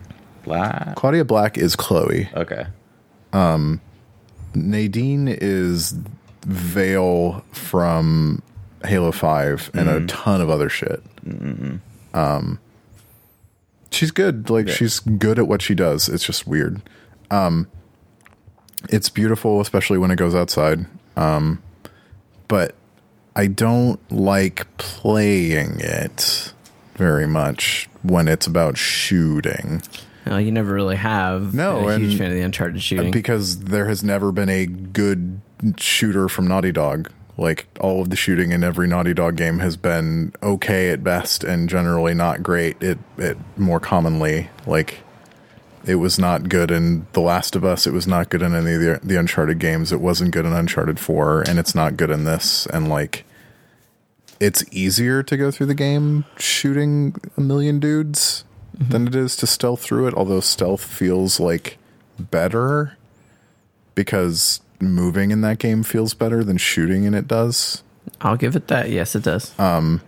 Black. Claudia Black is Chloe. Okay. Nadine is Vale from Halo Five and a ton of other shit. Um, she's good. Like she's good at what she does. It's just weird. Um, it's beautiful, especially when it goes outside. Um, but I don't like playing it very much when it's about shooting. Well, you never really have. No, a huge fan of the Uncharted shooting. because there has never been a good shooter from Naughty Dog. Like all of the shooting in every Naughty Dog game has been okay at best and generally not great. It it more commonly like it was not good in The Last of Us. It was not good in any of the, the Uncharted games. It wasn't good in Uncharted Four, and it's not good in this. And like, it's easier to go through the game shooting a million dudes than it is to stealth through it. Although stealth feels like better because moving in that game feels better than shooting in it does. I'll give it that. Yes, it does. Um,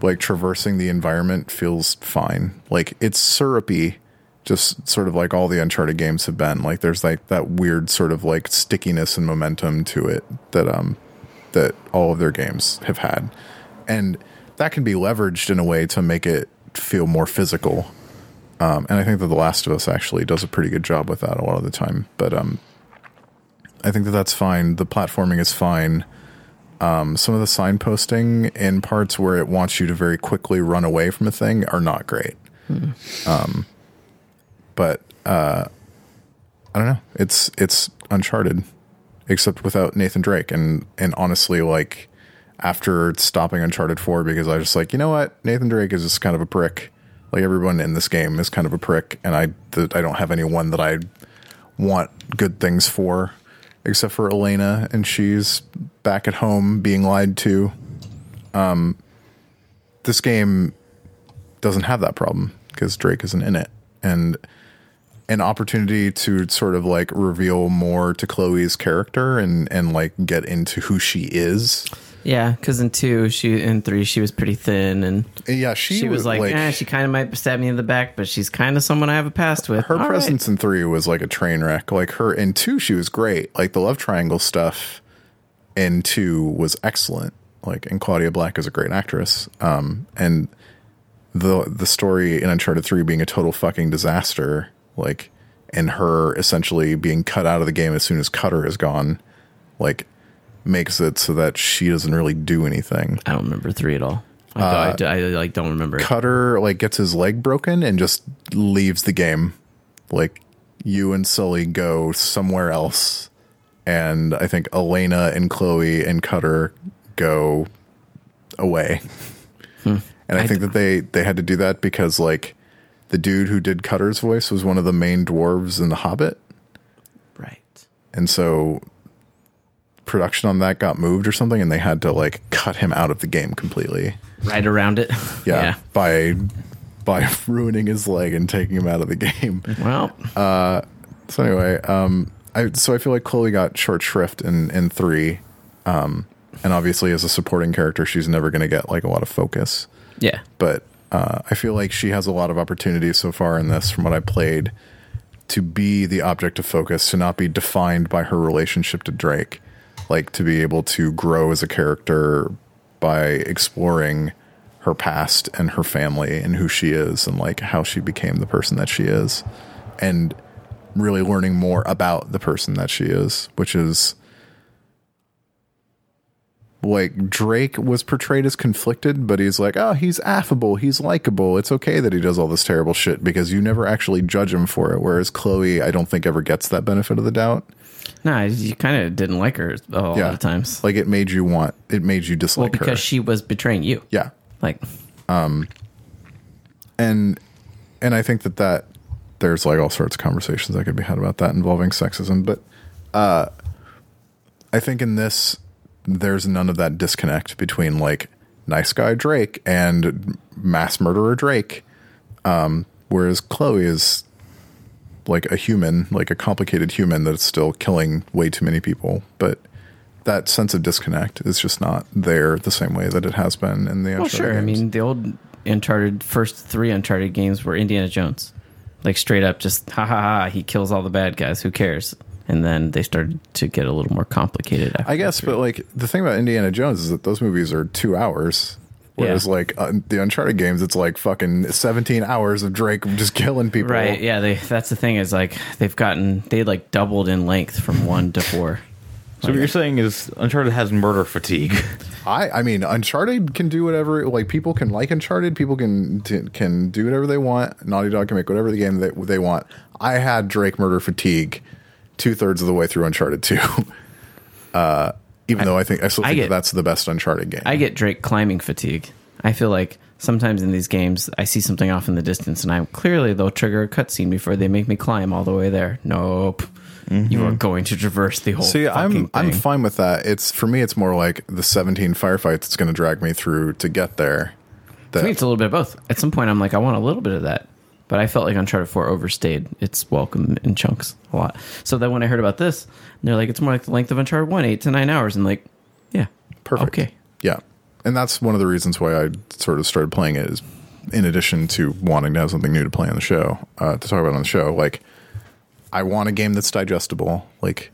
like traversing the environment feels fine. Like it's syrupy, just sort of like all the Uncharted games have been. Like there's like that weird sort of like stickiness and momentum to it that um that all of their games have had. And that can be leveraged in a way to make it feel more physical. Um, and I think that The Last of Us actually does a pretty good job with that a lot of the time. But um, I think that that's fine. The platforming is fine. Um, some of the signposting in parts where it wants you to very quickly run away from a thing are not great. Um, but uh, I don't know. It's it's Uncharted, except without Nathan Drake. And and honestly, like after stopping Uncharted Four, because I was just like, you know what, Nathan Drake is just kind of a prick. Like everyone in this game is kind of a prick, and I th- I don't have anyone that I want good things for, except for Elena, and she's back at home being lied to. Um, this game doesn't have that problem because Drake isn't in it, and an opportunity to sort of like reveal more to Chloe's character and and like get into who she is. Yeah, because in two, she in three, she was pretty thin, and yeah, she, she, was like, eh, she kind of might stab me in the back, but she's kind of someone I have a past with. her All right. presence in three was like a train wreck. Like her in two, she was great. Like the love triangle stuff in two was excellent. Like and Claudia Black is a great actress. Um, and the the story in Uncharted three being a total fucking disaster. Like and her essentially being cut out of the game as soon as Cutter is gone. Like makes it so that she doesn't really do anything. I don't remember three at all. I, Uh, I, I, like don't remember. Cutter like gets his leg broken and just leaves the game. Like you and Sully go somewhere else, and I think Elena and Chloe and Cutter go away. And I, I think d- that they they had to do that because like the dude who did Cutter's voice was one of the main dwarves in The Hobbit, Right. and so production on that got moved or something, and they had to like cut him out of the game completely. Right around it. yeah, by by ruining his leg and taking him out of the game. Well, So anyway, um, I so I feel like Chloe got short shrift in in three, um, and obviously as a supporting character, she's never going to get like a lot of focus. yeah. But uh, I feel like she has a lot of opportunities so far in this, from what I played, to be the object of focus, to not be defined by her relationship to Drake, like to be able to grow as a character by exploring her past and her family and who she is and like how she became the person that she is and really learning more about the person that she is which is like Drake was portrayed as conflicted, but he's like, oh, he's affable, he's likable. It's okay that he does all this terrible shit because you never actually judge him for it. Whereas Chloe, I don't think ever gets that benefit of the doubt. No, you kind of didn't like her a lot Yeah, of times. like it made you want, it made you dislike well, because her. Because she was betraying you. yeah, Like, um, and and I think that that there's like all sorts of conversations that could be had about that involving sexism, but uh, I think in this there's none of that disconnect between like nice guy Drake and mass murderer Drake, um, whereas Chloe is like a human, like a complicated human that's still killing way too many people, but. That sense of disconnect is just not there the same way that it has been in the well, Uncharted sure. I mean, the old Uncharted first three Uncharted games were Indiana Jones, like straight up, just ha ha ha. He kills all the bad guys. Who cares? And then they started to get a little more complicated. After I guess, but like the thing about Indiana Jones is that those movies are two hours, whereas Yeah. like uh, the Uncharted games, it's like fucking seventeen hours of Drake just killing people. right? Yeah, they. That's the thing is like they've gotten they like doubled in length from one to four. So what you're saying is Uncharted has murder fatigue. I, I mean, Uncharted can do whatever. Like people can like Uncharted, people can can do whatever they want. Naughty Dog can make whatever the game that they want. I had Drake murder fatigue two thirds of the way through Uncharted two. Uh, even though I think I still I think get- that that's the best Uncharted game. I get Drake climbing fatigue. I feel like sometimes in these games I see something off in the distance and I'm clearly they'll trigger a cutscene before they make me climb all the way there. Nope. You are going to traverse the whole See, I'm fucking I'm fine with that. It's for me, it's more like the 17 firefights that's going to drag me through to get there. That, To me, it's a little bit of both. At some point, I'm like, I want a little bit of that. But I felt like Uncharted 4 overstayed its welcome in chunks a lot. So then when I heard about this, they're like, it's more like the length of Uncharted 1, eight to nine hours. And like, yeah. perfect. Okay. Yeah, and that's one of the reasons why I sort of started playing it. Is in addition to wanting to have something new to play on the show, uh, to talk about on the show, like I want a game that's digestible, like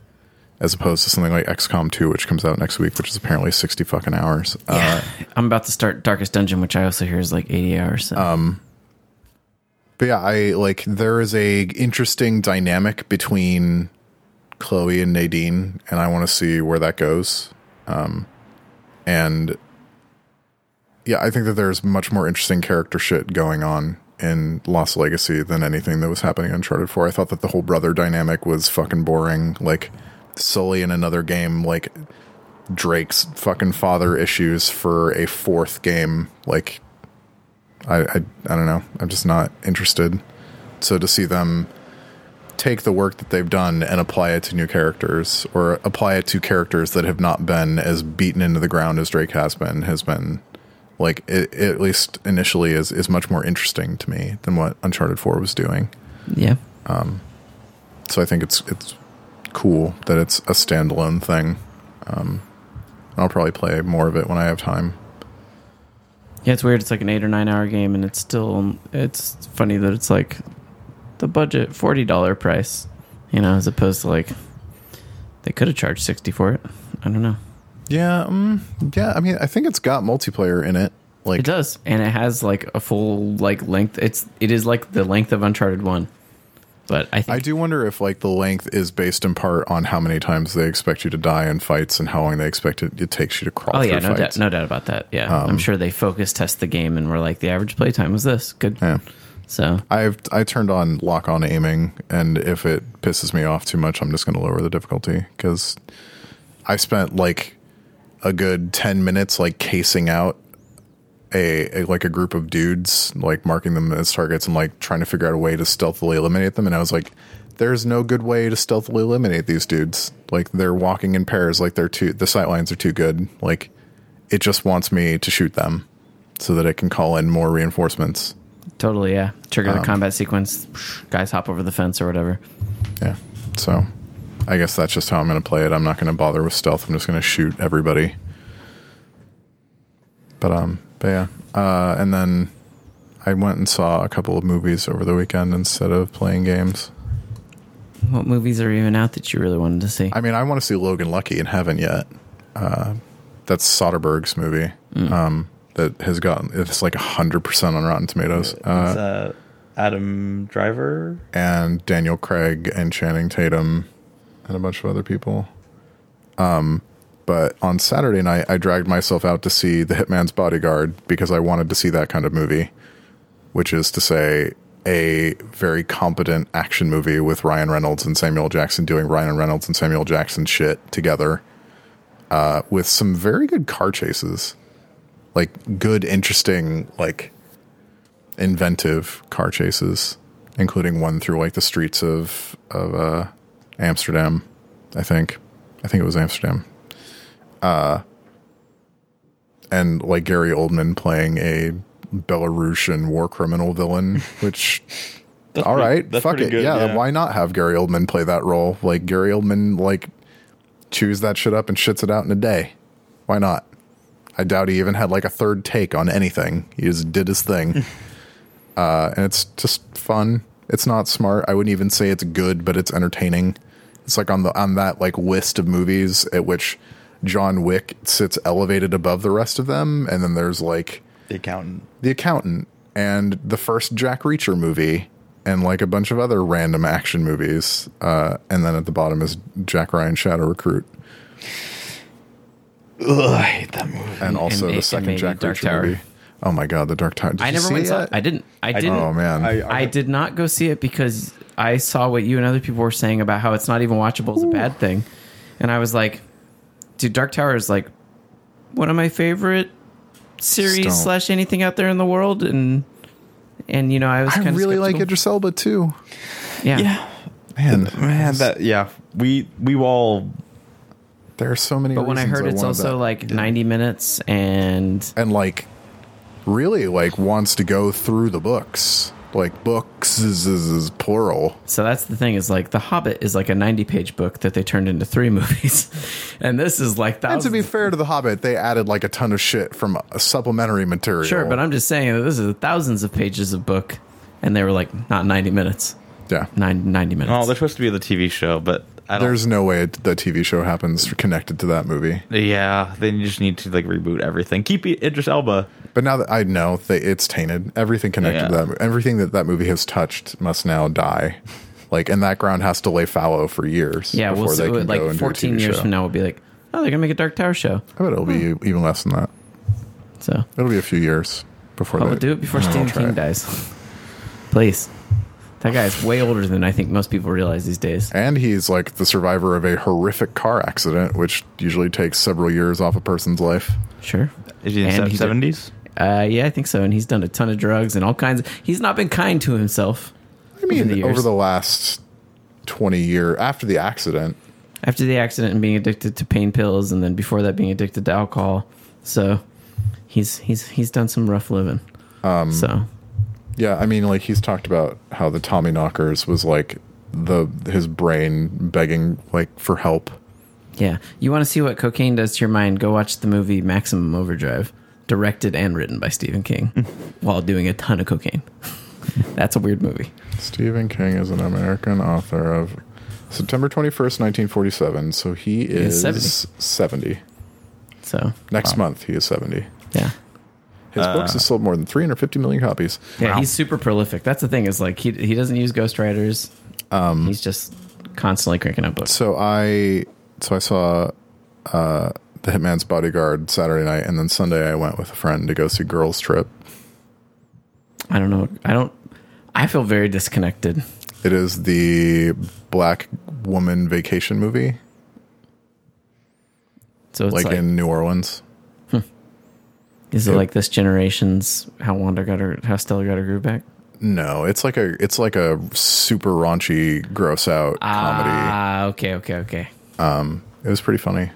as opposed to something like XCOM 2, which comes out next week, which is apparently 60 fucking hours. Uh, I'm about to start Darkest Dungeon, which I also hear is like 80 hours. So. But yeah, I like there is a interesting dynamic between Chloe and Nadine, and I want to see where that goes. Um, and yeah, I think that there's much more interesting character shit going on in Lost Legacy than anything that was happening in Uncharted 4. I thought that the whole brother dynamic was fucking boring. Like Sully in another game, like Drake's fucking father issues for a fourth game, like I, I I don't know. I'm just not interested. So to see them take the work that they've done and apply it to new characters or apply it to characters that have not been as beaten into the ground as Drake has been has been like it, at least initially is is much more interesting to me than what Uncharted 4 was doing. Yeah. Um So I think it's it's cool that it's a standalone thing. Um, I'll probably play more of it when I have time. Yeah, it's weird. It's like an eight or nine hour game, and it's still. It's funny that it's like the budget forty dollar price, you know, as opposed to like they could have charged sixty for it. I don't know. Yeah, um, yeah. I mean, I think it's got multiplayer in it. Like It does, and it has like a full like length. It's it is like the length of Uncharted One, but I think I do wonder if like the length is based in part on how many times they expect you to die in fights and how long they expect it, it takes you to crawl Oh through yeah, no doubt, no doubt about that. Yeah, um, I'm sure they focus test the game and were like the average play time was this good. Yeah. So I've I turned on lock on aiming, and if it pisses me off too much, I'm just going to lower the difficulty because I spent like a good ten minutes like casing out a, a like a group of dudes, like marking them as targets and like trying to figure out a way to stealthily eliminate them, and I was like. There's no good way to stealthily eliminate these dudes. Like they're walking in pairs, like they're too the sight lines are too good. Like it just wants me to shoot them so that it can call in more reinforcements. totally, yeah. Trigger Um, the combat sequence. Guys hop over the fence or whatever. Yeah. So I guess that's just how I'm going to play it. I'm not going to bother with stealth. I'm just going to shoot everybody. But um, but yeah. Uh, and then I went and saw a couple of movies over the weekend instead of playing games. What movies are even out that you really wanted to see? I mean, I want to see Logan Lucky and haven't yet. Uh, that's Soderbergh's movie. Um, that has gotten it's like hundred percent on Rotten Tomatoes. It's, Uh, uh, Adam Driver. and Daniel Craig and Channing Tatum and a bunch of other people. Um, but on Saturday night, I dragged myself out to see The Hitman's Bodyguard because I wanted to see that kind of movie, which is to say, a very competent action movie with Ryan Reynolds and Samuel Jackson doing Ryan Reynolds and Samuel Jackson shit together, uh, with some very good car chases, like good, interesting, like inventive car chases, including one through like the streets of of uh, Amsterdam. I think, I think it was Amsterdam. Uh, and like Gary Oldman playing a Belarusian war criminal villain, which. all pretty- right, fuck it. good, yeah, yeah. why not have Gary Oldman play that role? Like Gary Oldman, like chews that shit up and shits it out in a day. Why not? I doubt he even had like a third take on anything. He just did his thing. uh, and it's just fun. It's not smart. I wouldn't even say it's good, but it's entertaining. It's like on the on that like list of movies at which John Wick sits elevated above the rest of them, and then there's like The accountant. The Accountant and the first Jack Reacher movie and like a bunch of other random action movies. Uh, and then at the bottom is Jack Ryan Shadow Recruit. Ugh, I hate that movie. And also and the second Jack Dark Reacher Tower. movie. Oh my god, the Dark Tower. Did I you never see went. it Saw, yet? I didn't. I didn't. Oh man. I did not go see it because I saw what you and other people were saying about how it's not even watchable is a bad thing, and I was like, "Dude, Dark Tower is like one of my favorite series Don't. slash anything out there in the world," and and you know I was I kind really of like Idris Elba too. Yeah, yeah, Man, man, that yeah. We we all there are so many. but when I reasons heard it's wanted also that. like ninety minutes and and like really like wants to go through the books. Like books is, is, is plural. So that's the thing is like The Hobbit is like a 90 page book that they turned into three movies. and this is like And to be fair to the Hobbit, they added like a ton of shit from a supplementary material. sure, but I'm just saying that this is thousands of pages of book and they were like not 90 minutes. yeah. Nine, 90 minutes. oh, they're supposed to be the TV show, but I don't. There's no way the TV show happens connected to that movie. yeah, they just need to like reboot everything. Keep it Idris Elba. But now that I know that it's tainted, everything connected to that, everything that that movie has touched must now die. Like, and that ground has to lay fallow for years. yeah, before we'll see. they can go Like and 14 years show. from now, we'll be like, oh, they're going to make a Dark Tower show. I bet it'll be even less than that. So It'll be a few years before oh, I'll do it before and Stephen King it. dies. Please. That guy's way older than I think most people realize these days. And he's like the survivor of a horrific car accident, which usually takes several years off a person's life. Sure. Is he in the seventies? Uh, yeah, I think so. And he's done a ton of drugs and all kinds. Of, he's not been kind to himself. I mean, the over the last 20 year after the accident. after the accident and being addicted to pain pills, and then before that being addicted to alcohol. So he's he's he's done some rough living. Um, so Yeah, I mean, like he's talked about how the Tommy Knockers was like the his brain begging like for help. yeah, you want to see what cocaine does to your mind? Go watch the movie Maximum Overdrive, directed and written by Stephen King, while doing a ton of cocaine. That's a weird movie. Stephen King is an American author of September 21st, 1947. So he is 70. 70. So Next month, he is 70. yeah. His books have sold more than 350 million copies. Yeah, he's super prolific. That's the thing is like he he doesn't use ghostwriters. Um, he's just constantly cranking out books. So I so I saw uh, The Hitman's Bodyguard Saturday night, and then Sunday I went with a friend to go see Girls Trip. I don't know. I don't. I feel very disconnected. It is the black woman vacation movie, So it's like, like, in New Orleans. is it Yep. like this generation's how Wanda got her, how Stella got her groove back? No, it's like a it's like a super raunchy, gross out comedy. Ah, okay, okay, okay. Um, It was pretty funny.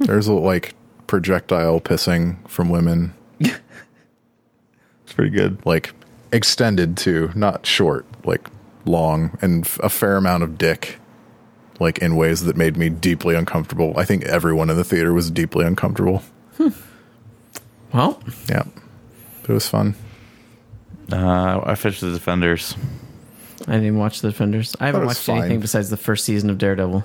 There's a, like projectile pissing from women, It's pretty good. like extended to not short, like long, and f- a fair amount of dick, like in ways that made me deeply uncomfortable. I think everyone in the theater was deeply uncomfortable. Well, Yeah, it was fun. Uh, I finished the Defenders. I didn't even watch The Defenders. I haven't watched fine. anything besides the first season of Daredevil.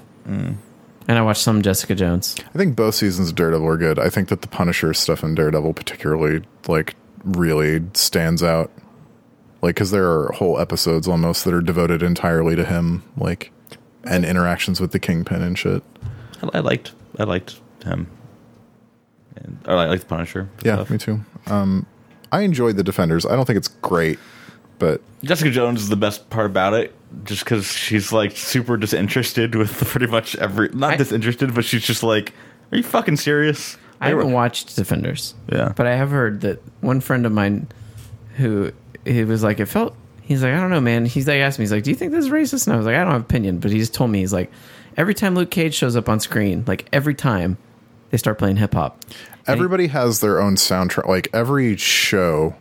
And I watched some Jessica Jones. I think both seasons of Daredevil are good. I think that the Punisher stuff in Daredevil particularly like really stands out. Like cuz there are whole episodes almost that are devoted entirely to him like and interactions with the Kingpin and shit. I, I liked. I liked him. And, or I liked the Punisher. Yeah, stuff. me too. Um I enjoyed the Defenders. I don't think it's great, but Jessica Jones is the best part about it, just because she's like super disinterested with pretty much every. Not I- disinterested, but she's just like, "Are you fucking serious?" I haven't watched Defenders. Yeah. But I have heard that one friend of mine who he was like, it felt, he's like, I don't know, man. He's like, asked me, he's like, do you think this is racist? And I was like, I don't have an opinion. But he just told me, he's like, every time Luke Cage shows up on screen, like every time they start playing hip hop. everybody has their own soundtrack. Like every show,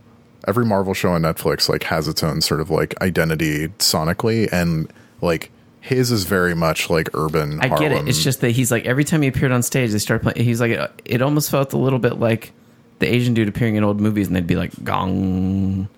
every Marvel show on Netflix like has its own sort of like identity sonically and like his is very much like urban I get it. It's just that he's like, every time he appeared on stage, they start playing. He's like, it, it almost felt a little bit like the Asian dude appearing in old movies and they'd be like, gong.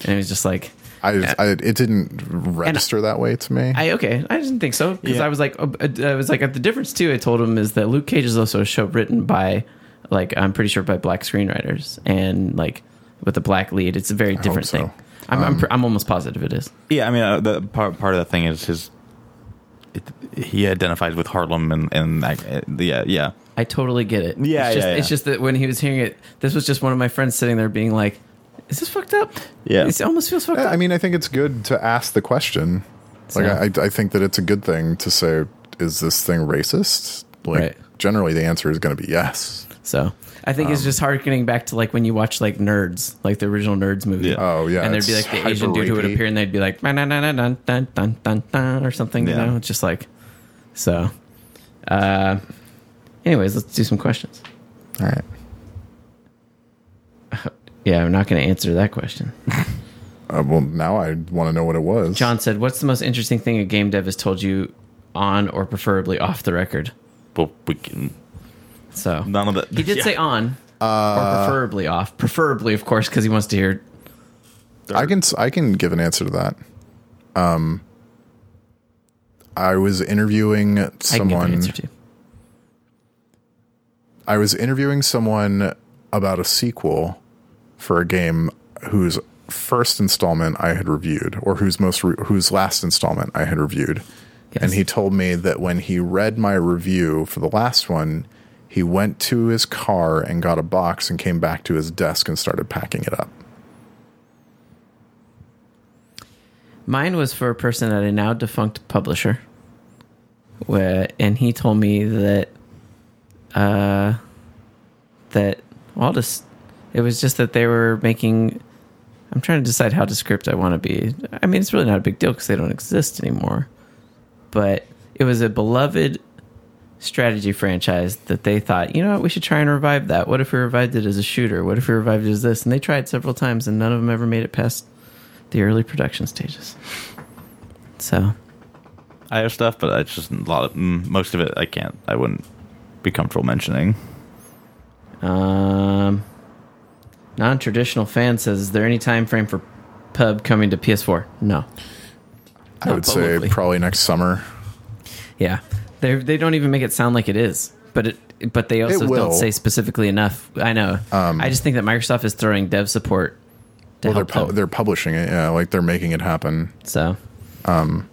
And it was just like, I, I it didn't register that way to me. I okay. I didn't think so because Yeah. I was like, uh, I was like, the difference too. I told him is that Luke Cage is also a show written by, like, I'm pretty sure by black screenwriters and like with a black lead. It's a very different so. thing. I'm, I'm, pr- I'm almost positive it is. Yeah, I mean, uh, the part part of the thing is his. It, he identifies with Harlem and and like, uh, yeah, yeah. I totally get it. Yeah, it's just, yeah, It's just that when he was hearing it, this was just one of my friends sitting there being like, "Is this fucked up?" Yeah. it almost feels fucked Yeah, up. I mean, I think it's good to ask the question. Like, So- I, I think that it's a good thing to say, "Is this thing racist?" Like, Right. generally, the answer is going to be yes. So I think it's um, just harkening back to like when you watch like Nerds, like the original Nerds movie. Yeah. Oh yeah, and there'd be like the Asian dude who would appear, and they'd be like dun dun dun dun dun dun dun, dun or something. Yeah. You know, it's just like so. Uh, anyways, let's do some questions. All right. Yeah, I'm not going to answer that question. uh, well, now I want to know what it was. John said, "What's the most interesting thing a game dev has told you on or preferably off the record?" Well, we can so none of it. he did yeah. say on, or preferably off. Preferably, of course, because he wants to hear. I can I can give an answer to that. Um, I was interviewing someone. I can give an someone. answer to. I was interviewing someone about a sequel for a game whose first installment I had reviewed, or whose most re- whose last installment I had reviewed, and he told me that when he read my review for the last one, he went to his car and got a box and came back to his desk and started packing it up. Mine was for a person at a now defunct publisher, where and he told me that, uh, that well, just it was just that they were making. I'm trying to decide how descriptive I want to be. I mean, it's really not a big deal because they don't exist anymore. but it was a beloved strategy franchise that they thought, you know what, we should try and revive that. What if we revived it as a shooter? What if we revived it as this? And they tried several times, and none of them ever made it past the early production stages. So I have stuff, but it's just a lot of mm, most of it. I can't. I wouldn't be comfortable mentioning. Um, non-traditional fan says, "Is there any time frame for Pub coming to PS4?" No. I Not would say probably next summer. Yeah, they they don't even make it sound like it is, but it but they also will. Um, don't say specifically enough. I know. I just think that Microsoft is throwing dev support to Well, they're pu- they're publishing it. Yeah, like they're making it happen. So, um,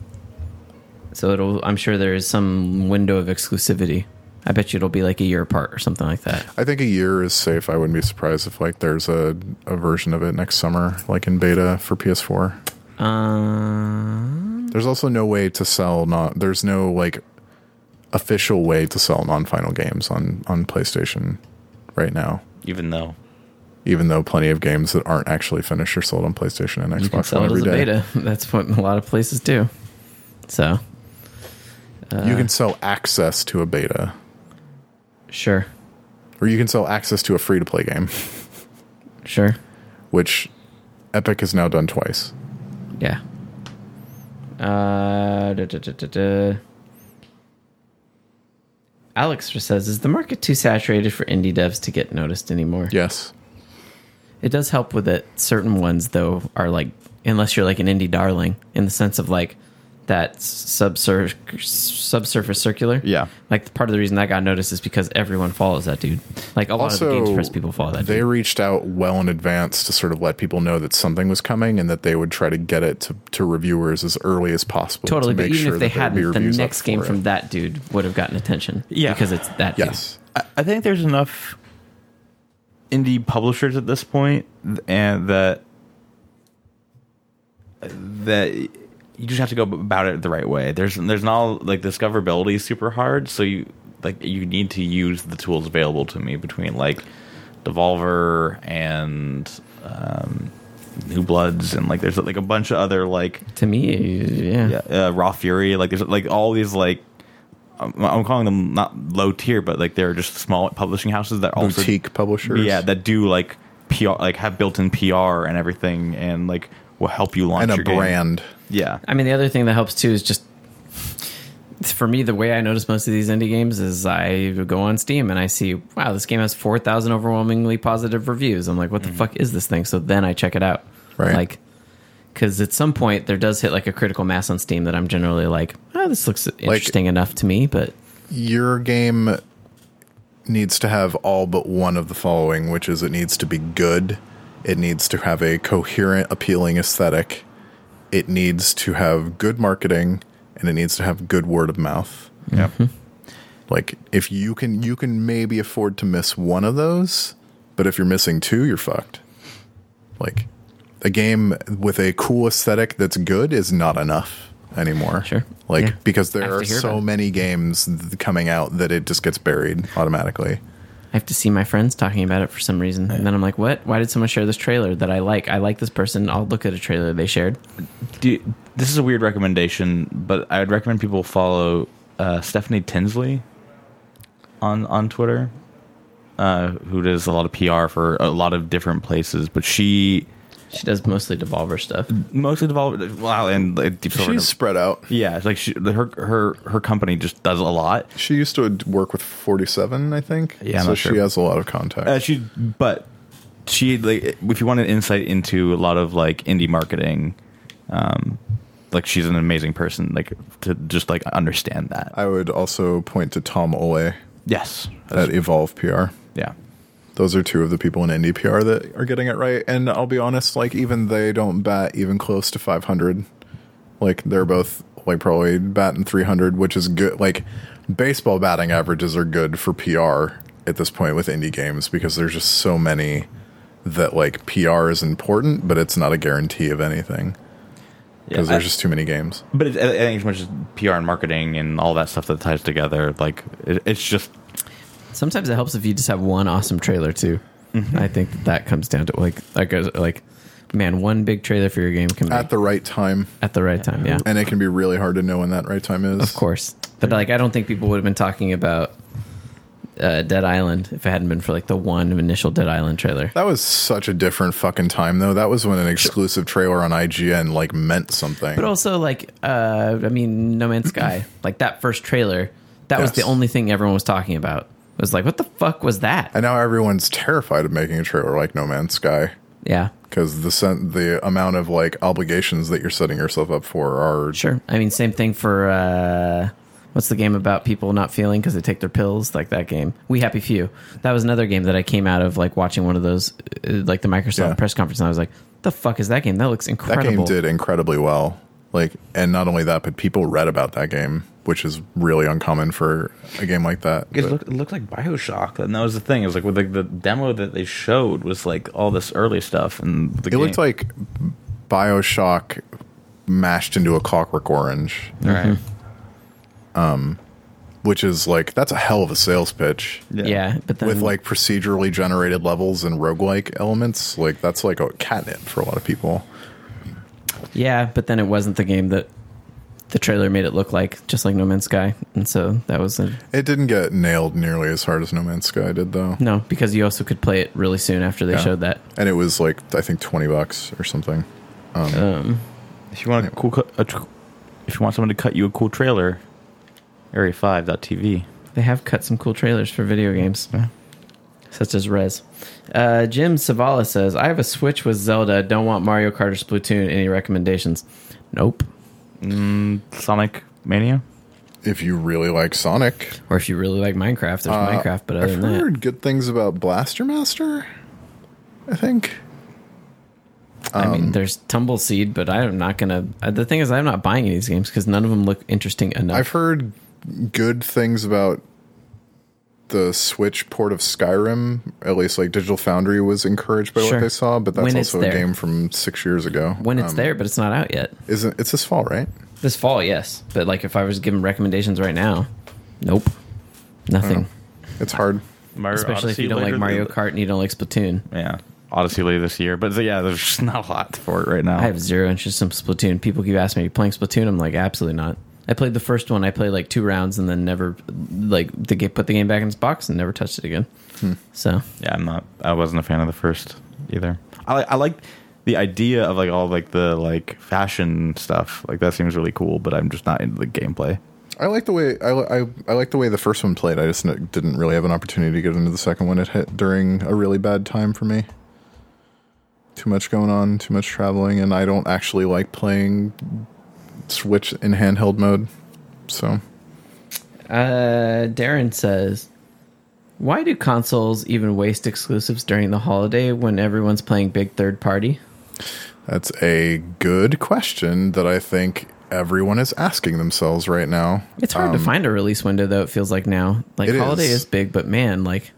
so it'll. I'm sure there is some window of exclusivity. I bet you it'll be like a year apart or something like that. I think a year is safe. I wouldn't be surprised if like there's a, a version of it next summer, like in beta for PS4. Um, There's also no way to sell not. There's no like official way to sell non-final games on on PlayStation right now. Even though Even though plenty of games that aren't actually finished are sold on PlayStation and you can Xbox sell One it as every a day. beta. That's what a lot of places do. So, you can sell access to a beta, sure, or you can sell access to a free-to-play game, sure, which Epic has now done twice. yeah. Uh, da, da, da, da, da. Alex says, "Is the market too saturated for indie devs to get noticed anymore?" Yes. It does help with it. Certain ones, though, are like, unless you're like an indie darling, in the sense of like that subsur- subsurface circular. Yeah. Like part of the reason that got noticed is because everyone follows that dude. Like a lot of the Games Press people follow that they dude. reached out well in advance to sort of let people know that something was coming and that they would try to get it to, to reviewers as early as possible. Totally, to but make even sure if they that there'd be hadn't, the next game from it. that dude would have gotten attention. Yeah. Because it's that dude. Yes. I, I think there's enough indie publishers at this point, and that that you just have to go about it the right way. There's there's not like discoverability is super hard, so you like you need to use the tools available to me between like Devolver and um, New Bloods and like there's like a bunch of other like To me, yeah. yeah, uh, Raw Fury. Like there's like all these like I'm, I'm calling them not low tier, but like they're just small publishing houses that also Boutique publishers. yeah that do like PR like have built-in PR and everything and like will help you launch and a your game. brand. Yeah, I mean, the other thing that helps too is just for me, the way I notice most of these indie games is I go on Steam and I see, wow, this game has 4,000 overwhelmingly positive reviews. I'm like, what the mm-hmm. fuck is this thing? So then I check it out. Right. Like, because at some point there does hit like a critical mass on Steam that I'm generally like, oh, this looks interesting enough to me. But Your game needs to have all but one of the following, which is it needs to be good, it needs to have a coherent, appealing aesthetic, it needs to have good marketing, and it needs to have good word of mouth. yeah. Like if you can you can maybe afford to miss one of those, but if you're missing two, you're fucked. Like a game with a cool aesthetic that's good is not enough anymore. Sure. Like Yeah. because there are so many games th- coming out that it just gets buried automatically. I have to see my friends talking about it for some reason. And then I'm like, what? Why did someone share this trailer that I like? I like this person. I'll look at a trailer they shared. Do this is a weird recommendation, but I would recommend people follow uh, Stephanie Tinsley on on Twitter, uh, who does a lot of PR for a lot of different places. But she She does mostly Devolver stuff. mostly developed wow and like, Deep Silver. She's spread out. yeah, it's like she, her her her company just does a lot. She used to work with 47, I think. Yeah, I'm so not she has a lot of contacts. Uh, she, but she like if you want an insight into a lot of like indie marketing, um, like she's an amazing person. Like to just like understand that. I would also point to Tom Ohle Yes, at Evolve PR. yeah. Those are two of the people in indie PR that are getting it right. And I'll be honest, like even they don't bat even close to 500. Like they're both like probably batting 300, which is good. Like baseball batting averages are good for PR at this point with indie games because there's just so many that like PR is important, but it's not a guarantee of anything because Yeah, there's I- just too many games. But it, I think as much as PR and marketing and all that stuff that ties together, like it, it's just Sometimes it helps if you just have one awesome trailer too. I think that, that comes down to like like like man, one big trailer for your game can be At the right time, at the right time. Yeah, and it can be really hard to know when that right time is. of course. But like, I don't think people would have been talking about uh, Dead Island if it hadn't been for like the one initial Dead Island trailer. That was such a different fucking time, though. That was when an exclusive trailer on IGN like meant something. But also, like, uh, I mean, No Man's Sky, like that first trailer, that was the only thing everyone was talking about. It was like, what the fuck was that? and now everyone's terrified of making a trailer like No Man's Sky Yeah, because the sen- the amount of like obligations that you're setting yourself up for are sure. I mean, same thing for uh, what's the game about people not feeling because they take their pills? Like that game, We Happy Few. That was another game that I came out of like watching one of those, uh, like the Microsoft Yeah. press conference, and I was like, the fuck is that game? That looks incredible. that game did incredibly well. Like, and not only that, but people read about that game, which is really uncommon for a game like that. It, looked, it looked like Bioshock, and that was the thing. It was like with like the demo that they showed was like all this early stuff, and the it looked like Bioshock mashed into a Clockwork Orange, right. Um, which is like that's a hell of a sales pitch. Yeah, but then with like procedurally generated levels and roguelike elements, like that's like a catnip for a lot of people. Yeah, but then it wasn't the game that the trailer made it look like, just like No Man's Sky, and so that was a It didn't get nailed nearly as hard as No Man's Sky did, though. no because you also could play it really soon after they Yeah. showed that. And it was like I think twenty bucks or something. Um, If you want a cool, cu- a tr- if you want someone to cut you a cool trailer, Area5.tv. They have cut some cool trailers for video games, Yeah. such as Rez. Uh, Jim Savala says, "I have a Switch with Zelda. Don't want Mario Kart or Splatoon. Any recommendations? Nope. Sonic Mania. If you really like Sonic, Or if you really like Minecraft, there's Minecraft. But other Uh, I've than that, heard good things about Blaster Master. I think I um, mean, there's Tumbleseed, but I'm not gonna. Uh, the thing is, I'm not buying any of these games because none of them look interesting enough. I've heard good things about the Switch port of Skyrim. At least like Digital Foundry was encouraged by Sure. what they saw, but that's When also a game from six years ago. when it's Um, there, but it's not out yet. isn't it's this fall, right? This fall, yes. But like, if I was giving recommendations right now, nope, nothing. It's hard. Mario Especially if you don't like Mario th- Kart and you don't like Splatoon. Yeah, Odyssey later this year. But yeah, there's just not a lot for it right now. I have zero interest in Splatoon. People keep asking me, "Are you playing Splatoon?" I'm like, absolutely not. I played the first one. I played like two rounds and then never like the get put the game back in its box and never touched it again. Hmm. So Yeah, I'm not. I wasn't a fan of the first either. I like. I like the idea of like all like the like fashion stuff. Like that seems really cool, but I'm just not into the gameplay. I like the way I, I I like the way the first one played. I just didn't really have an opportunity to get into the second one. It hit during a really bad time for me. Too much going on, too much traveling, and I don't actually like playing Switch in handheld mode. So Uh, Darren says, "Why do consoles even waste exclusives during the holiday when everyone's playing big third party?" that's a good question that I think everyone is asking themselves right now. It's hard to find a release window though. It feels like now, like Um, holiday is. is. big, but man, like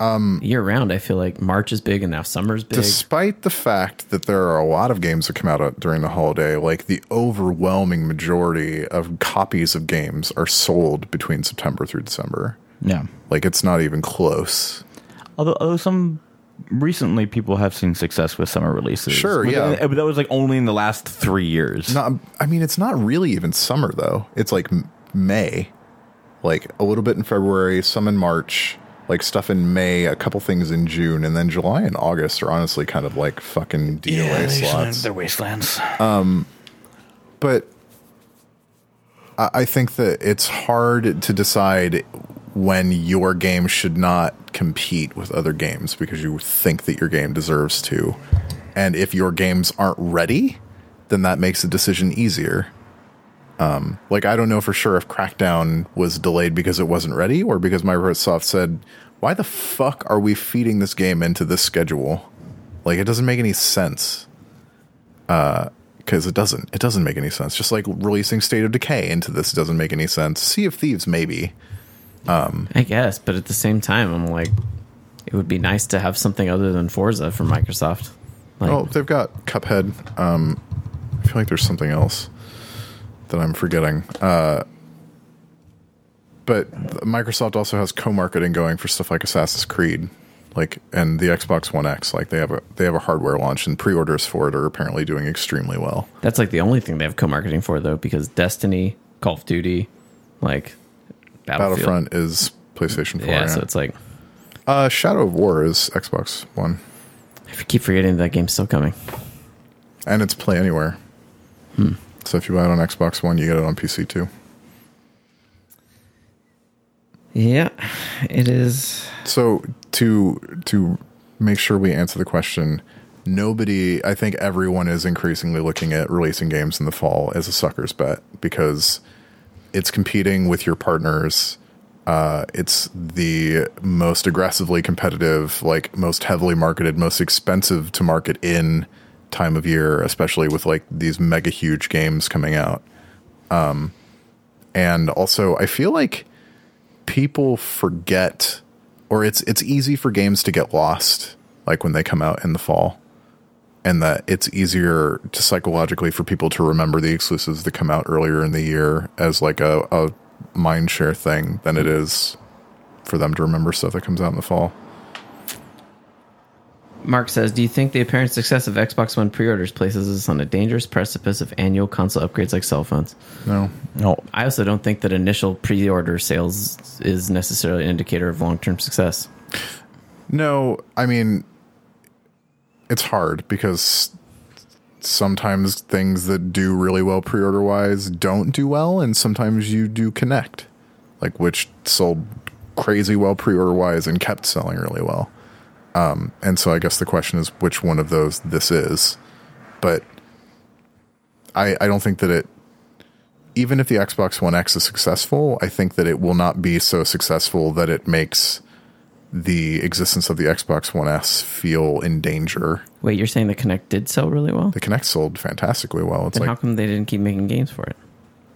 um, year round, I feel like March is big and now summer's big. Despite the fact that there are a lot of games that come out uh, during the holiday, like the overwhelming majority of copies of games are sold between September through December. Yeah. Like it's not even close. Although, although some recently people have seen success with summer releases. Sure, But yeah. that- But that was like only in the last three years. Not, I mean, it's not really even summer though. It's like May, like a little bit in February, some in March, like stuff in May, a couple things in June, and then July and August are honestly kind of like fucking DOA slots. They're wastelands. Um, but I I think that it's hard to decide when your game should not compete with other games because you think that your game deserves to. And if your games aren't ready, then that makes the decision easier. Um, like I don't know for sure if Crackdown was delayed because it wasn't ready or because Microsoft said, "Why the fuck are we feeding this game into this schedule?" Like it doesn't make any sense because it doesn't. It doesn't make any sense. Just like releasing State of Decay into this doesn't make any sense. Sea of Thieves, maybe. Um, I guess, but at the same time, I'm like, it would be nice to have something other than Forza from Microsoft. Like, Oh, they've got Cuphead. Um, I feel like there's something else that I'm forgetting. Uh, but Microsoft also has co-marketing going for stuff like Assassin's Creed. Like, and the Xbox One X, like they have a they have a hardware launch, and pre-orders for it are apparently doing extremely well. That's like the only thing they have co-marketing for though, because Destiny, Call of Duty, like Battlefield. Battlefront is PlayStation 4. Yeah, Yeah, so it's like uh, Shadow of War is Xbox One, I keep forgetting that game's still coming. and it's Play Anywhere. Hmm. So if you buy it on Xbox One, you get it on PC too. Yeah, it is. So to to make sure we answer the question, nobody I think everyone is increasingly looking at releasing games in the fall as a sucker's bet because it's competing with your partners. Uh, it's the most aggressively competitive, like most heavily marketed, most expensive to market in time of year, especially with like these mega huge games coming out. Um, and also, I feel like people forget or it's it's easy for games to get lost like when they come out in the fall and that it's easier to psychologically for people to remember the exclusives that come out earlier in the year as like a, a mind share thing than it is for them to remember stuff that comes out in the fall Mark says, "Do you think the apparent success of Xbox One pre-orders places us on a dangerous precipice of annual console upgrades like cell phones?" no No, I also don't think that initial pre-order sales is necessarily an indicator of long-term success. no i mean it's hard because sometimes things that do really well pre-order wise don't do well and sometimes you do Kinect like which sold crazy well pre-order wise and kept selling really well um, and so i guess the question is which one of those this is but i i don't think that it even if the xbox one x is successful i think that it will not be so successful that it makes the existence of the xbox one s feel in danger Wait, you're saying the Kinect did sell really well? the Kinect sold fantastically well. It's Then like how come they didn't keep making games for it?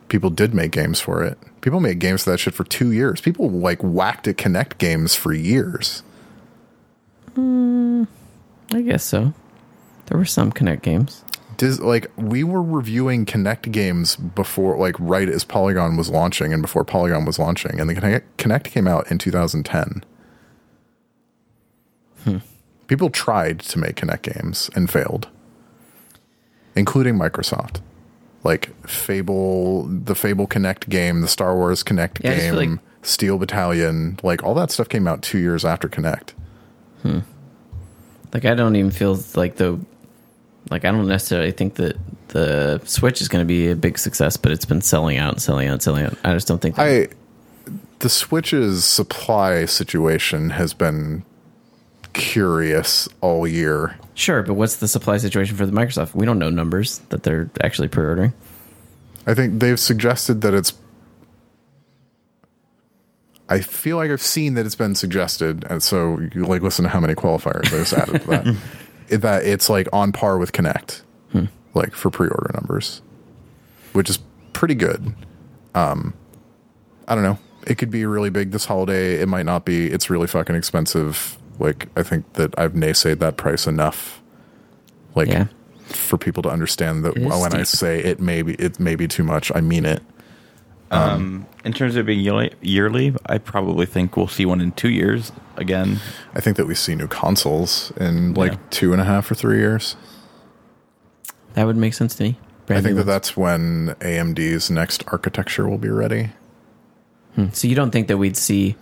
people did make games for it. People made games for that shit for two years. People like whacked at Kinect games for years. Mm, I guess so. There were some Kinect games. Dis- like we were reviewing Kinect games before, like right as Polygon was launching and before Polygon was launching, and the Kinect, Kinect came out in 2010. Hmm. People tried to make Kinect games and failed, including Microsoft. Like Fable, the Fable Kinect game, the Star Wars Kinect Yeah, game, like- Steel Battalion, like all that stuff came out two years after Kinect. Hmm. Like I don't even feel like the like I don't necessarily think that the Switch is going to be a big success, but it's been selling out and selling out and selling out. I just don't think that, I the Switch's supply situation has been curious all year. sure, but what's the supply situation for the Microsoft? We don't know numbers that they're actually pre-ordering. I think they've suggested that it's. I feel like I've seen that it's been suggested, and so you like listen to how many qualifiers I just added to that. It- that it's like on par with Kinect, like for pre-order numbers, which is pretty good. Um, I don't know. It could be really big this holiday. It might not be. It's really fucking expensive. Like I think that I've naysayed that price enough. Like Yeah. for people to understand that when I say it may be it may be too much, I mean it. Um, in terms of being yearly, yearly, I probably think we'll see one in two years again. I think that we see new consoles in like Yeah. two and a half or three years. That would make sense to me. I Brand think new that that's when AMD's next architecture will be ready. ones. So you don't think that we'd see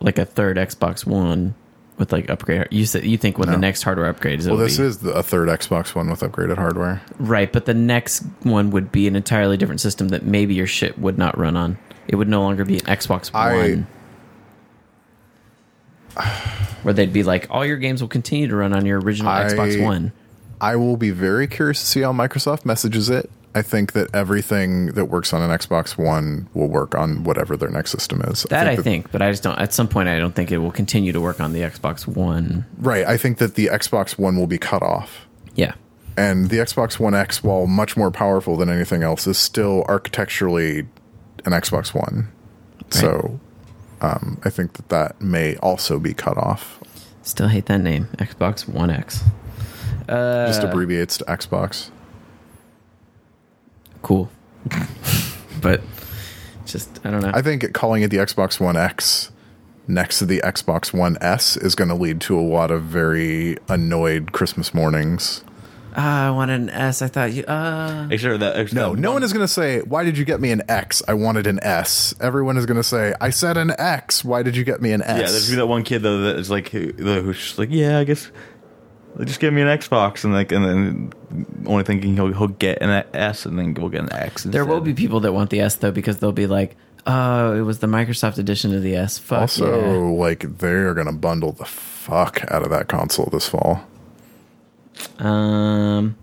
like a third Xbox One with like upgrade? You said you think when the next hardware upgrade is Well, this be- is the, a third Xbox One with upgraded hardware. right, but the next one would be an entirely different system that maybe your shit would not run on. It would no longer be an Xbox I- One. Where they'd be like, all your games will continue to run on your original I- Xbox One. I will be very curious to see how Microsoft messages it. I think that everything that works on an Xbox One will work on whatever their next system is. That I that- think, but I just don't. At some point, I don't think it will continue to work on the Xbox One. Right. I think that the Xbox One will be cut off. Yeah, And the Xbox One X, while much more powerful than anything else, is still architecturally an Xbox One. So um, I think that that may also be cut off. still hate that name, Xbox One X. Uh, Just abbreviates to Xbox. Cool, but just I don't know. I think calling it the Xbox One X next to the Xbox One S is going to lead to a lot of very annoyed Christmas mornings. Ah, I wanted an S. I thought you. Uh, Except that, except No, that no one is going to say, "Why did you get me an X? I wanted an S." Everyone is going to say, "I said an X. Why did you get me an S?" Yeah, there's gonna be that one kid though that is like who, who's just like, yeah, I guess they just give me an Xbox and like, and then only thinking he'll he'll get an S and then we'll get an X. there will be people that want the S though because they'll be like, "Oh, it was the Microsoft edition of the S." Fuck also yeah. like they're going to bundle the fuck out of that console this fall. Um,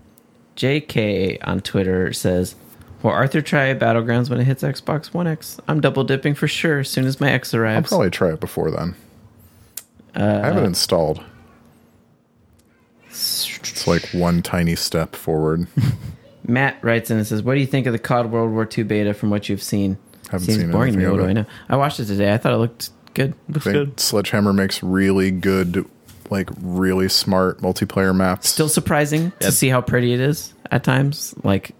JK on Twitter says, "Will Arthur try Battlegrounds when it hits Xbox One X? I'm double dipping for sure as soon as my X I'll arrives." probably try it before then. I Uh, have it installed. It's like one tiny step forward. Matt writes in and says, "What do you think of the COD World War II beta from what you've seen?" Haven't Seems seen boring to me. anything What do I know? I watched it today. I thought it looked good. looks I think good. Sledgehammer makes really good, like really smart multiplayer maps. Still surprising to see how pretty it is at times. Like,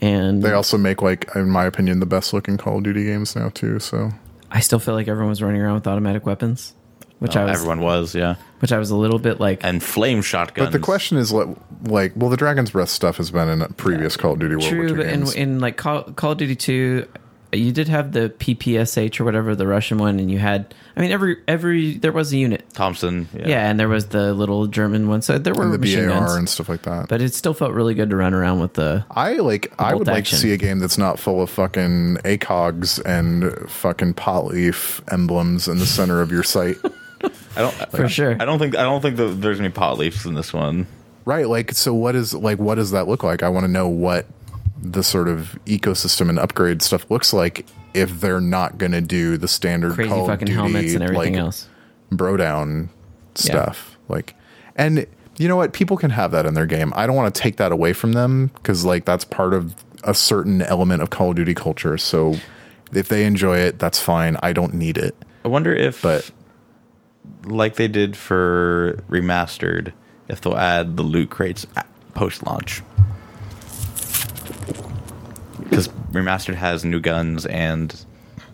and they also make like, in my opinion, the best looking Call of Duty games now too. So I still feel like everyone was running around with automatic weapons, which oh, I was, Oh, Everyone was, yeah, which I was a little bit like. and flame shotguns. But the question is, like, like, well, the Dragon's Breath stuff has been in previous Call of Duty World War True, II but in, games. in like Call, Call of Duty 2, you did have the PPSH or whatever, the Russian one, and you had, I mean, every, every, there was a unit. Thompson, yeah. Yeah, and there was the little German one. So there were and the machine BAR guns. and stuff like that. but it still felt really good to run around with the. I like. I bolt would like to see a game that's not full of fucking ACOGs and fucking pot leaf emblems in the center of your sight. I don't For sure. I don't think I don't think that there's any pot leaves in this one. right. Like, so what is like? What does that look like? I want to know what the sort of ecosystem and upgrade stuff looks like if they're not going to do the standard Crazy Call of fucking Duty, helmets and everything like, else. bro down stuff. Like, and you know what? People can have that in their game. I don't want to take that away from them because, like, that's part of a certain element of Call of Duty culture. So if they enjoy it, that's fine. I don't need it. I wonder if, But like they did for remastered, if they'll add the loot crates post launch. Because remastered has new guns and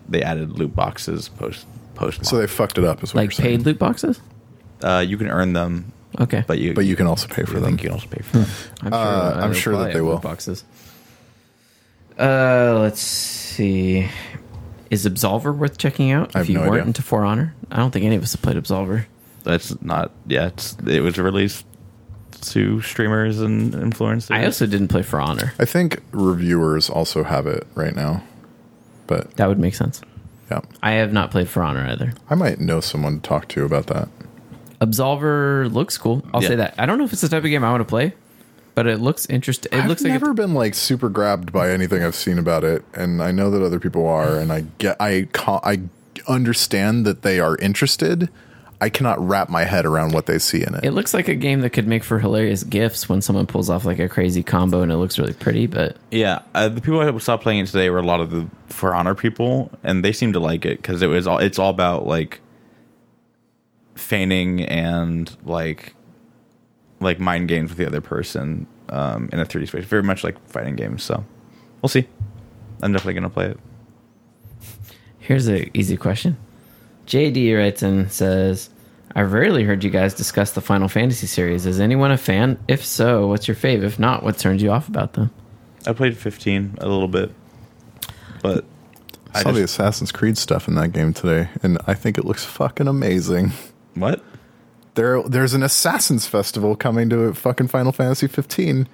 they added loot boxes post post. so they fucked it up, is what Like you're paid loot boxes? uh, you can earn them, Okay. but you But you can also pay for I them. think you can also pay for them. I'm Uh, uh, I'm sure that they will. loot Boxes. Uh, let's see. Is Absolver worth checking out I if have you no weren't idea. into For Honor? I don't think any of us have played Absolver. That's not. Yeah, it's, it was released to streamers and influencers. I also didn't play For Honor. I think reviewers also have it right now. But That would make sense. yeah, I have not played For Honor either. I might know someone to talk to about that. Absolver looks cool. I'll Yeah. say that. I don't know if it's the type of game I want to play, but it looks interesting. It I've looks like never been like super grabbed by anything I've seen about it, and I know that other people are, and I get, I, I understand that they are interested. I cannot wrap my head around what they see in it. it looks like a game that could make for hilarious gifs when someone pulls off like a crazy combo and it looks really pretty. But Yeah, uh, the people who saw playing it today were a lot of the For Honor people, and they seemed to like it because it was all. It's all about like feigning and like like mind games with the other person um, in a 3D space. Very much like fighting games. So we'll see. I'm definitely gonna play it. Here's an easy question. JD writes and says, I've rarely heard you guys discuss the Final Fantasy series. Is anyone a fan? If so, what's your fave? If not, what turns you off about them? I played 15 a little bit, but I I saw the Assassin's Creed stuff in that game today, and I think it looks fucking amazing. what? There, there's an Assassin's Festival coming to fucking Final Fantasy 15,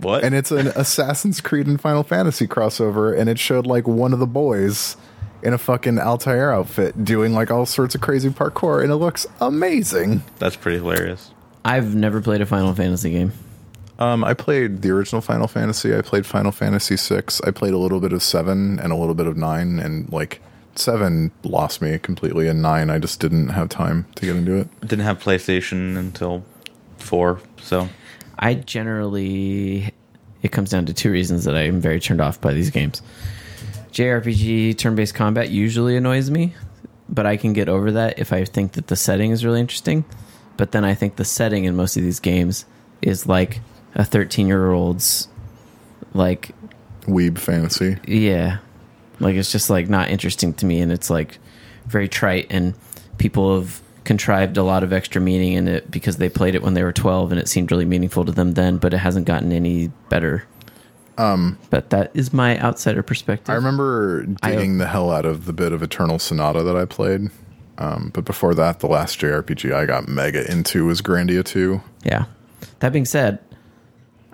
What? and it's an Assassin's Creed and Final Fantasy crossover, and it showed like one of the boys in a fucking Altair outfit doing like all sorts of crazy parkour, and it looks amazing. That's pretty hilarious. I've never played a Final Fantasy game. Um, I played the original Final Fantasy. I played Final Fantasy six. I played a little bit of seven and a little bit of nine, and like seven lost me completely, and nine I just didn't have time to get into it. Didn't have PlayStation until four, so I generally, it comes down to two reasons that I am very turned off by these games. JRPG turn based combat usually annoys me, but I can get over that if I think that the setting is really interesting. But then I think the setting in most of these games is like a 13 year old's, like, Weeb fantasy. yeah. Like, it's just like not interesting to me. And it's like very trite. And people have contrived a lot of extra meaning in it because they played it when they were 12 and it seemed really meaningful to them then, but it hasn't gotten any better. Um, but that is my outsider perspective. I remember I- the hell out of the bit of Eternal Sonata that I played. Um, but before that, the last JRPG I got mega into was Grandia 2. Yeah. That being said,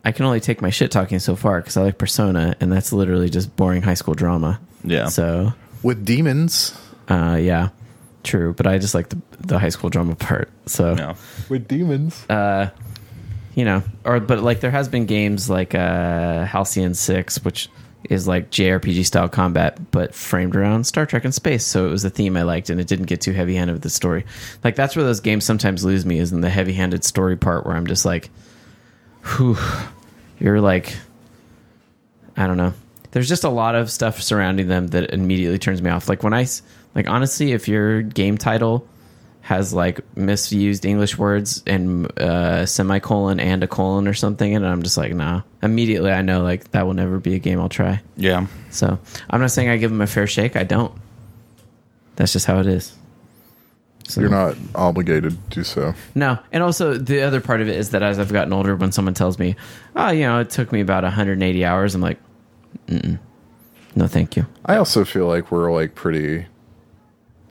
I can only take my shit talking so far because I like Persona, and that's literally just boring high school drama. Yeah. So, With demons. uh, yeah, true. But I just like the, the high school drama part. So, No. With demons. Uh, you know, or but like there has been games like uh, Halcyon Six, which is like JRPG style combat, but framed around Star Trek and space. So it was a theme I liked, and it didn't get too heavy handed with the story. Like that's where those games sometimes lose me is in the heavy handed story part, where I'm just like, whew, you're like, I don't know. There's just a lot of stuff surrounding them that immediately turns me off. Like when I like honestly, if your game title has like misused English words and uh, semicolon and a colon or something, and I'm just like, nah. Immediately, I know like that will never be a game I'll try. Yeah. So I'm not saying I give them a fair shake. I don't. That's just how it is. So, You're not obligated to do so. No, and also the other part of it is that as I've gotten older, when someone tells me, "Oh, you know, it took me about 180 hours," I'm like, Mm-mm. "No, thank you." I also feel like we're like pretty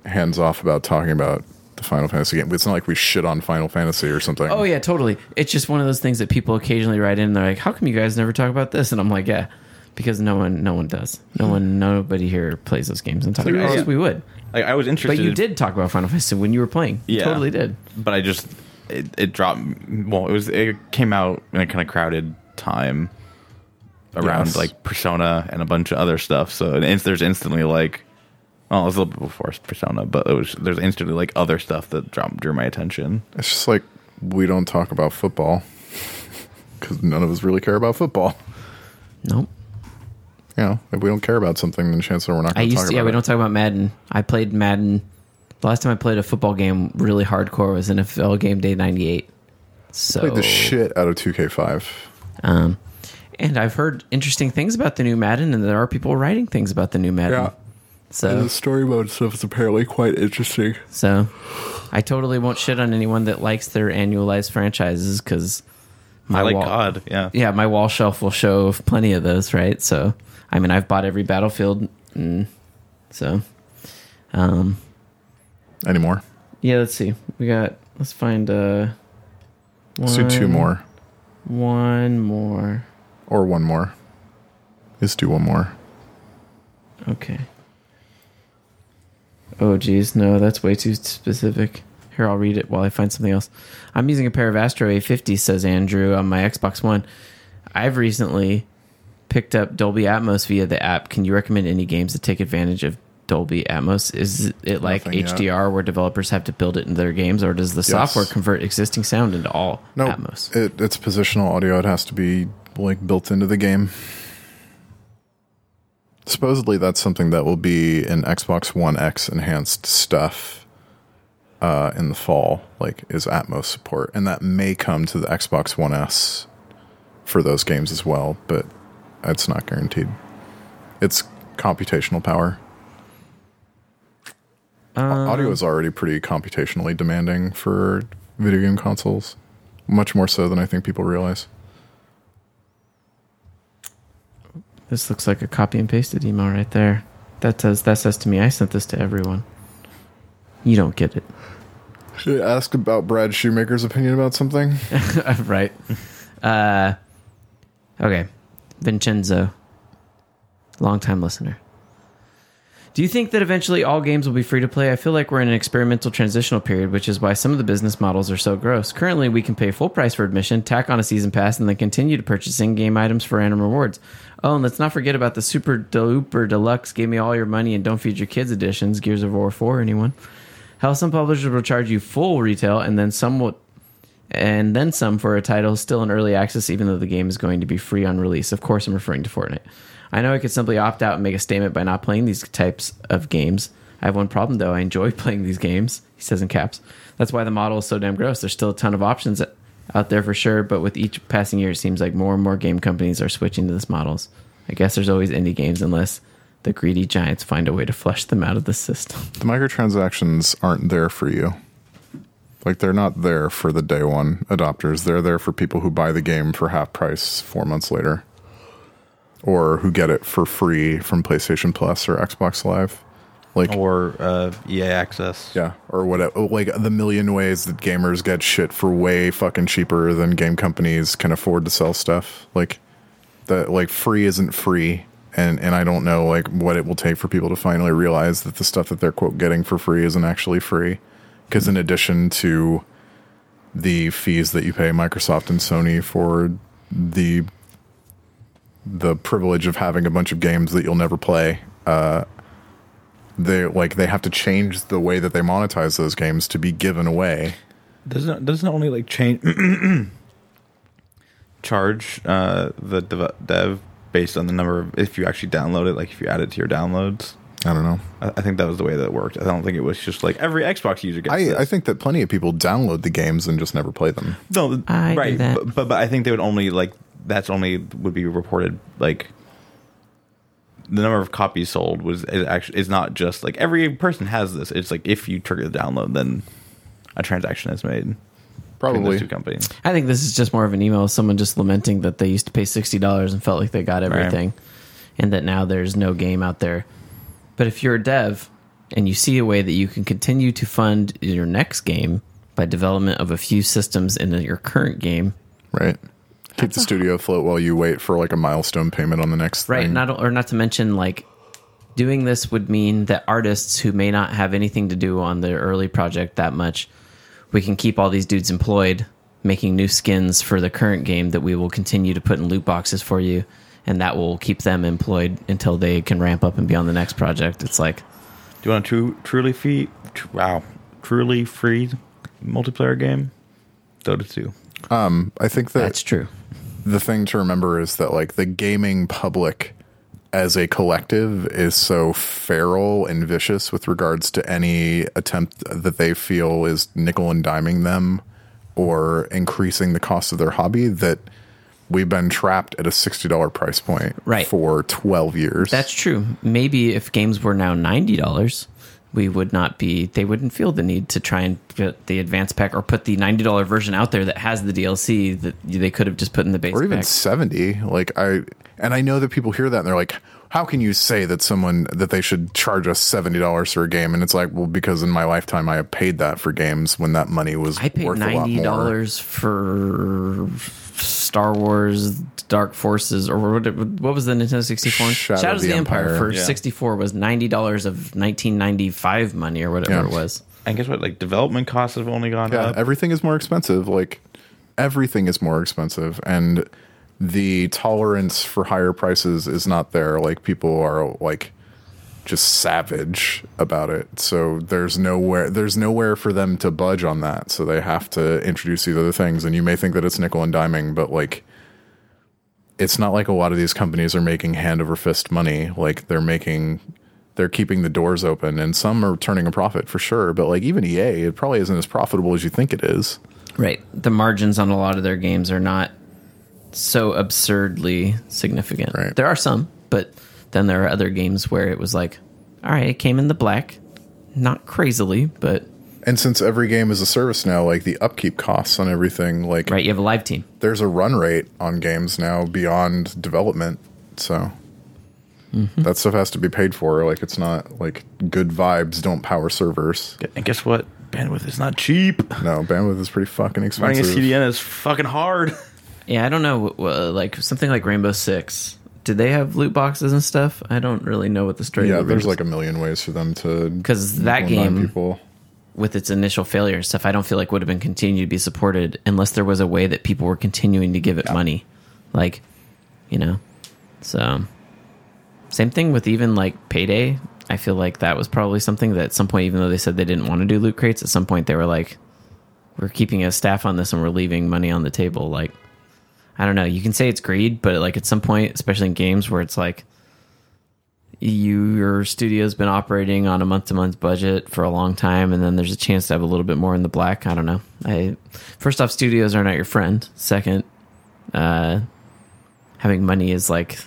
hands off about talking about the Final Fantasy game. It's not like we shit on Final Fantasy or something. Oh yeah, totally. It's just one of those things that people occasionally write in. and They're like, "How come you guys never talk about this?" And I'm like, "Yeah, because no one, no one does. No one, nobody here plays those games and talks about yeah. it. We would, Like I was interested, but you did talk about Final Fantasy when you were playing. You Yeah. totally did. but I just it, it dropped. Well, it was it came out in a kind of crowded time around Yes. like Persona and a bunch of other stuff. So it, there's instantly like, well, it was a little bit before Persona, but it was there's instantly like other stuff that dropped drew my attention. It's just like we don't talk about football because none of us really care about football. Nope. You know, if we don't care about something, then chances are we're not I going to used talk to. Yeah, we it. don't talk about Madden. I played Madden. The last time I played a football game really hardcore was in NFL Game Day '98. So I Played the shit out of 2K5. Um, and I've heard interesting things about the new Madden, and there are people writing things about the new Madden. Yeah. So, the story mode stuff is apparently quite interesting. so I totally won't shit on anyone that likes their annualized franchises because my I like wall, God, yeah. yeah, my wall shelf will show plenty of those, right? So, I mean, I've bought every Battlefield, and so, um, Anymore? yeah. Let's see, we got. Let's find uh, Let's do two more. One more. Or one more. Let's do one more. Okay. Oh geez, no, that's way too specific. Here, I'll read it while I find something else. I'm using a pair of Astro A50, says Andrew, on my Xbox One. I've recently picked up Dolby Atmos via the app. Can you recommend any games that take advantage of Dolby Atmos? Is it like Nothing yet. HDR where developers have to build it into their games, or does the software convert existing sound into all No, Atmos? it, it's positional audio. It has to be like built into the game. Supposedly, that's something that will be in Xbox One X enhanced stuff uh, in the fall. Like, is Atmos support, and that may come to the Xbox One S for those games as well, but it's not guaranteed. It's computational power. Au- Audio is already pretty computationally demanding for video game consoles, much more so than I think people realize. This looks like a copy and pasted email right there. That says that says to me, I sent this to everyone. You don't get it. Should I ask about Brad Shoemaker's opinion about something? right. Uh, okay. Vincenzo, longtime listener. Do you think that eventually all games will be free to play? I feel like we're in an experimental transitional period, which is why some of the business models are so gross. Currently, we can pay full price for admission, tack on a season pass, and then continue to purchase in game items for random rewards. Oh, and let's not forget about the super duper deluxe give me all your money and don't feed your kids editions, Gears of War 4, anyone? Hell, some publishers will charge you full retail and then some will and then some for a title still in early access, even though the game is going to be free on release. Of course, I'm referring to Fortnite. I know I could simply opt out and make a statement by not playing these types of games. I have one problem though. I enjoy playing these games. He says in caps. That's why the model is so damn gross. There's still a ton of options out there for sure, but with each passing year, it seems like more and more game companies are switching to this models. I guess there's always indie games unless the greedy giants find a way to flush them out of the system. The microtransactions aren't there for you. Like they're not there for the day one adopters. They're there for people who buy the game for half price four months later, or who get it for free from PlayStation Plus or Xbox Live. Like or uh, EA Access. yeah, or whatever. Like the million ways that gamers get shit for way fucking cheaper than game companies can afford to sell stuff. Like that, like free isn't free, and and I don't know like what it will take for people to finally realize that the stuff that they're quote getting for free isn't actually free. Because in addition to the fees that you pay Microsoft and Sony for the the privilege of having a bunch of games that you'll never play, uh, they like they have to change the way that they monetize those games to be given away. Doesn't doesn't only like change charge uh, the dev, dev based on the number of if you actually download it, like if you add it to your downloads. I don't know. I, I think that was the way that it worked. I don't think it was just like every Xbox user gets. I, this. I think that plenty of people download the games and just never play them. no, I do right, that. But, but but I think they would only like that's only would be reported like the number of copies sold was is actually is not just like every person has this. It's like if you trigger the download, then a transaction is made. Probably. two companies. I think this is just more of an email of someone just lamenting that they used to pay sixty dollars and felt like they got everything, and that now there's no game out there. But if you're a dev and you see a way that you can continue to fund your next game by development of a few systems in your current game, Right. Keep the studio afloat while you wait for like a milestone payment on the next right? thing. Not or not to mention like doing this would mean that artists who may not have anything to do on the early project that much, we can keep all these dudes employed making new skins for the current game that we will continue to put in loot boxes for you and that will keep them employed until they can ramp up and be on the next project. It's like Do you want a true, truly free? tr- Wow, truly free multiplayer game? Dota two. Um, I think that that's true. The thing to remember is that like the gaming public as a collective is so feral and vicious with regards to any attempt that they feel is nickel and diming them or increasing the cost of their hobby that we've been trapped at a $60 price point Right. for 12 years. That's true. Maybe if games were now ninety dollars, we would not be. They wouldn't feel the need to try and get the advanced pack or put the ninety dollar version out there that has the DLC that they could have just put in the base or even pack. 70 like i and i know that people hear that and they're like how can you say that someone that they should charge us $70 for a game and it's like well because in my lifetime i have paid that for games when that money was I paid worth a lot ninety dollars for Star Wars Dark Forces or what, what was the Nintendo sixty four? Shadow of the Empire, Empire. for Yeah. sixty four was ninety dollars of nineteen ninety five money or whatever Yeah. it was. And guess what? Like development costs have only gone yeah up. everything is more expensive like everything is more expensive and the tolerance for higher prices is not there. Like people are like just savage about it. So there's nowhere there's nowhere for them to budge on that. So they have to introduce these other things. And you may think that it's nickel and diming but like it's not like a lot of these companies are making hand over fist money. Like they're making they're keeping the doors open. And some are turning a profit for sure. But like even ea it probably isn't as profitable as you think it is. Right. The margins on a lot of their games are not so absurdly significant. Right. There are some, but then there are other games where it was like, all right, it came in the black, not crazily, but and since every game is a service now like the upkeep costs on everything like right, you have a live team. there's a run rate on games now beyond development so mm-hmm. that stuff has to be paid for like it's not like good vibes don't power servers And guess what? Bandwidth is not cheap. no bandwidth is pretty fucking expensive. Running a CDN is fucking hard. Yeah, I don't know. uh, Like something like Rainbow Six. Did they have loot boxes and stuff? I don't really know what the story. yeah there's like a million ways for them to because that nickel and dime game- people with its initial failure and stuff, I don't feel like would have been continued to be supported unless there was a way that people were continuing to give it money. Like, you know. So same thing with even like payday. I feel like that was probably something that at some point, even though they said they didn't want to do loot crates, at some point they were like, We're keeping a staff on this and we're leaving money on the table. Like I don't know. You can say it's greed, but like at some point, especially in games where it's like you your studio's been operating on a month to month budget for a long time and then there's a chance to have a little bit more in the black i don't know i first off studios are not your friend second uh having money is like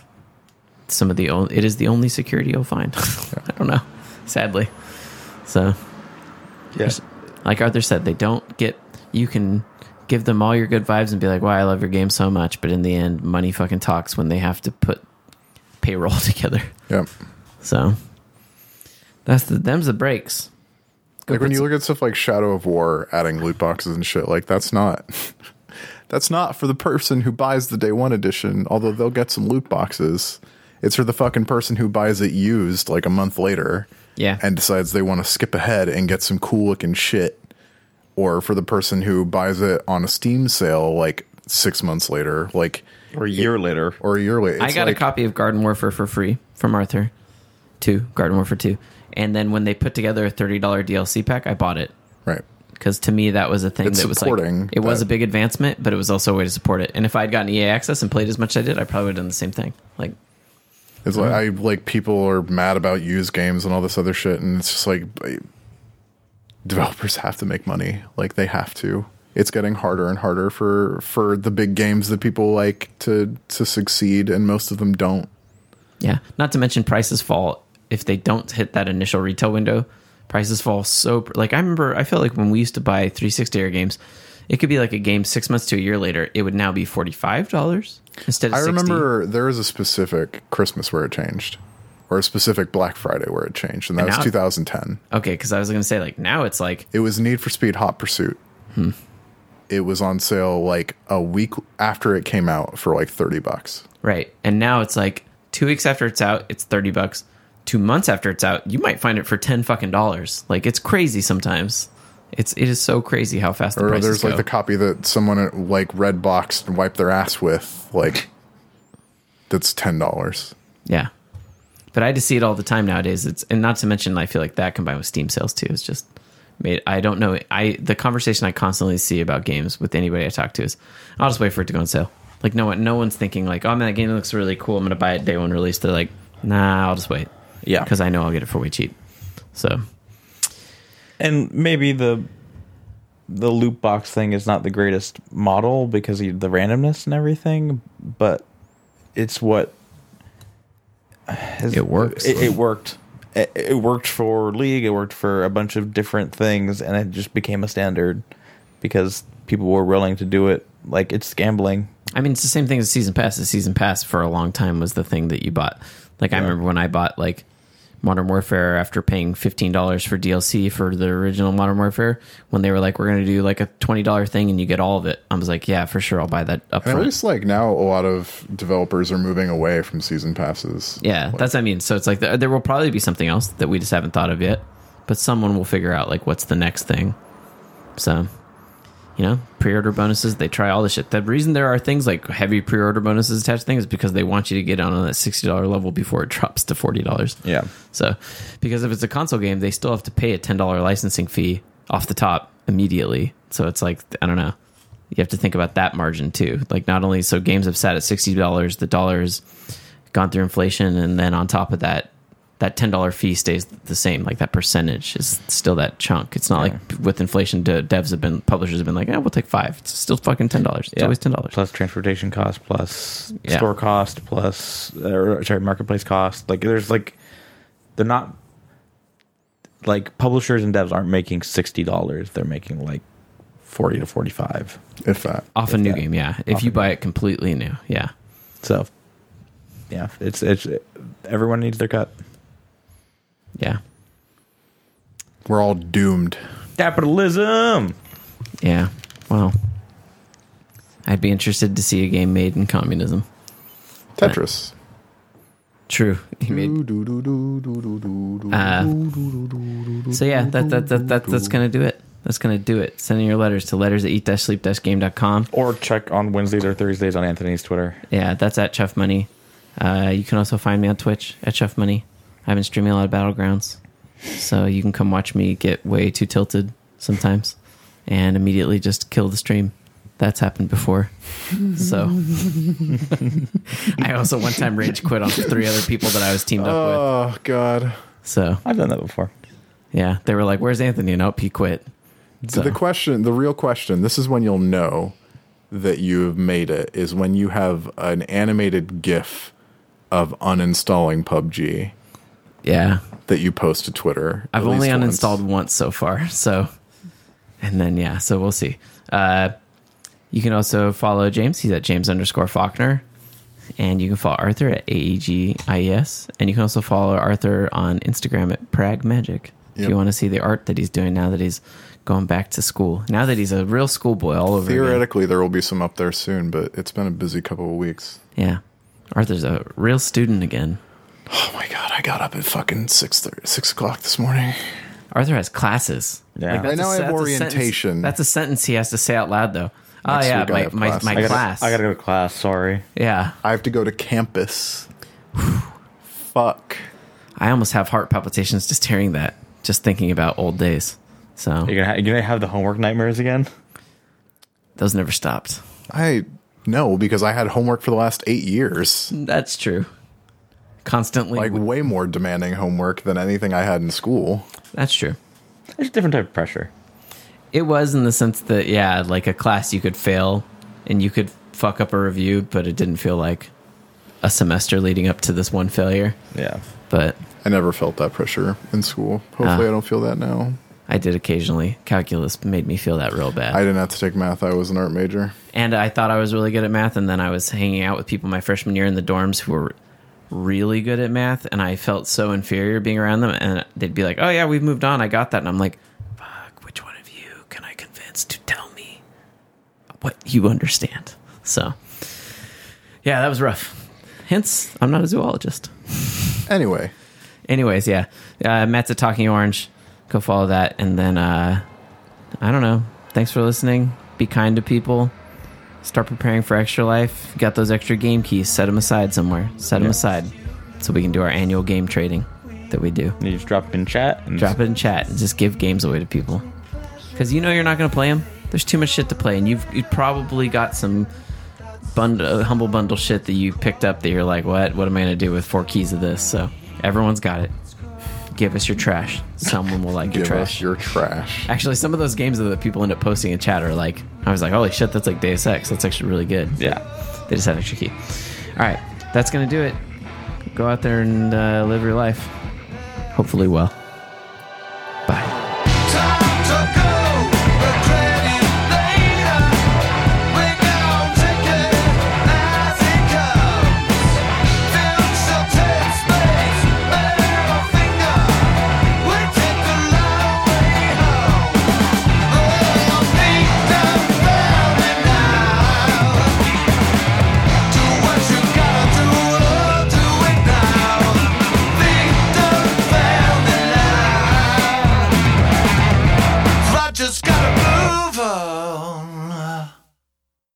some of the only, it is the only security you'll find. I don't know, sadly. So, Yes. like Arthur said, they don't get. You can give them all your good vibes and be like, "Wow, I love your game so much," but in the end, money fucking talks when they have to put payroll together. Yep. So that's the them's the breaks. Go Like when you some- look at stuff like Shadow of War adding loot boxes and shit, like that's not that's not for the person who buys the day one edition, although they'll get some loot boxes. It's for the fucking person who buys it used like a month later. Yeah. And decides they want to skip ahead and get some cool looking shit. Or for the person who buys it on a Steam sale like six months later, like Or a year later. or a year later. I got like- a copy of Garden Warfare for free from Arthur. Two Garden Warfare two, and then when they put together a thirty dollar DLC pack, I bought it Right. because to me that was a thing It's that was like supporting it was that. a big advancement, but it was also a way to support it. And if I'd gotten EA access and played as much as I did, I probably would have done the same thing. Like It's like I like people are mad about used games and all this other shit, and it's just like I- developers have to make money. Like they have to. It's getting harder and harder for for the big games that people like to to succeed, and most of them don't. Yeah. Not to mention prices fall if they don't hit that initial retail window. Prices fall so like I remember I felt like when we used to buy 360 era games, it could be like a game six months to a year later. It would now be forty five dollars instead of. I 60. remember there was a specific Christmas where it changed, or a specific Black Friday where it changed, and that And was 2010. Okay, because I was going to say like now it's like It was Need for Speed Hot Pursuit. Hmm. It was on sale like a week after it came out for like 30 bucks. right, and now it's like two weeks after it's out, it's thirty bucks. Two months after it's out, you might find it for ten fucking dollars. Like it's crazy sometimes. It's it is so crazy how fast the or there's like the copy that someone like red boxed and wiped their ass with like that's ten dollars Yeah. But I just see it all the time nowadays. It's and not to mention I feel like that combined with Steam sales too is just made I don't know I the conversation I constantly see about games with anybody I talk to is I'll just wait for it to go on sale. Like no one no one's thinking like, oh man, that game looks really cool. I'm gonna buy it day one release. They're like, nah, I'll just wait. Yeah. Because I know I'll get it for way cheap. So and maybe the the loot box thing is not the greatest model because of the randomness and everything, but it's what has- It works. It, it worked. It, it worked for League. It worked for a bunch of different things, and it just became a standard because people were willing to do it. Like it's gambling. I mean, it's the same thing as season pass. The season pass for a long time was the thing that you bought. Like I remember when I bought like Modern Warfare after paying fifteen dollars for DLC for the original Modern Warfare. When they were like, "We're going to do like a twenty dollar thing and you get all of it," I was like, "Yeah, for sure, I'll buy that up at front." least like now a lot of developers are moving away from season passes Yeah, that's what I mean. So it's like there will probably be something else that we just haven't thought of yet, but someone will figure out like what's the next thing. So, you know, pre-order bonuses. They try all this shit. The reason there are things like heavy pre-order bonuses attached to things is because they want you to get on that sixty dollar level before it drops to forty dollars. Yeah. So, because if it's a console game, they still have to pay a ten dollar licensing fee off the top immediately. So it's like I don't know. You have to think about that margin too. Like not only so games have sat at sixty dollars, the dollar's gone through inflation, and then on top of that, that ten dollar fee stays the same. Like that percentage is still that chunk. It's not like with inflation, devs have been publishers have been like, yeah, we'll take five. It's still fucking ten dollars. It's Yeah. always ten dollars. plus transportation cost, plus Yeah. store cost, plus uh, sorry marketplace cost. Like there's like they're not like publishers and devs aren't making sixty dollars. They're making like forty to forty five. if that Off a new that. game, yeah. If Off you buy new- it completely new, yeah. So yeah, it's it's everyone needs their cut. Yeah. we're all doomed Capitalism. Yeah. Well, I'd be interested to see a game made in communism. tetris True. He made. Uh, so yeah, that that that, that that's gonna do it. That's gonna do it. Sending your letters to letters at eat sleep game.com. Or check on Wednesdays or Thursdays on Anthony's Twitter. Yeah, that's at Chuff Money. Uh, you can also find me on Twitch at Chuff Money. I've been streaming a lot of Battlegrounds, so you can come watch me get way too tilted sometimes, and immediately just kill the stream. That's happened before. So I also one time rage quit on three other people that I was teamed up with. oh god So I've done that before. yeah, they were like, "Where's Anthony?" Nope, he quit. So, the question the real question this is when you'll know that you've made it is when you have an animated gif of uninstalling PUBG Yeah, that you post to Twitter. I've only uninstalled once. once so far. So, and then yeah, so we'll see. Uh, you can also follow James. He's at James underscore Faulkner, and you can follow Arthur at AEGIES, and you can also follow Arthur on Instagram at Prag Magic if Yep. you want to see the art that he's doing now that he's going back to school. Now that he's a real schoolboy all over. again. Theoretically, there will be some up there soon, but it's been a busy couple of weeks. yeah. Arthur's a real student again. Oh my god, I got up at fucking six thirty, six o'clock this morning. Arthur has classes. Yeah. that's I know I a- have that's a sentence- orientation. That's a sentence he has to say out loud, though. Oh yeah, week I my have my, my I I gotta, class. I gotta go to class. Sorry. yeah, I have to go to campus. Fuck. I almost have heart palpitations just hearing that, just thinking about old days. So You're gonna, ha- you're gonna have the homework nightmares again. those never stopped. I know because I had homework for the last eight years. That's true. Constantly, Like way more demanding homework than anything I had in school. that's true. It's a different type of pressure. It was in the sense that yeah, like a class you could fail and you could fuck up a review, but it didn't feel like a semester leading up to this one failure. Yeah. But I never felt that pressure in school. Hopefully, Ah. I don't feel that now. I did occasionally. Calculus made me feel that real bad. I didn't have to take math. I was an art major. and I thought I was really good at math, and then I was hanging out with people my freshman year in the dorms who were really good at math, and I felt so inferior being around them. And they'd be like, "Oh yeah, we've moved on. I got that." And I'm like, "Fuck, which one of you can I convince to tell me what you understand?" So, yeah, that was rough. Hence, I'm not a zoologist. Anyway, Anyways, yeah, uh, Matt's at Talking Orange. Go follow that, and then uh, I don't know. Thanks for listening. Be kind to people. Start preparing for extra life. Got those extra game keys? Set them aside somewhere. Set them Yeah. aside so we can do our annual game trading that we do. You just drop it in chat. And Drop it in chat and just give games away to people because you know you're not going to play them. There's too much shit to play, and you've, you've probably got some bundle, uh, humble bundle shit that you picked up that you're like, what? What am I going to do with four keys of this? So everyone's got it. Give us your trash. Someone will like your give trash. us your trash. Actually, some of those games that people end up posting in chat are like, I was like, holy shit, that's like Deus Ex. That's actually really good. Yeah. They just have extra key. All right, that's gonna do it. Go out there and uh, live your life. Hopefully, well.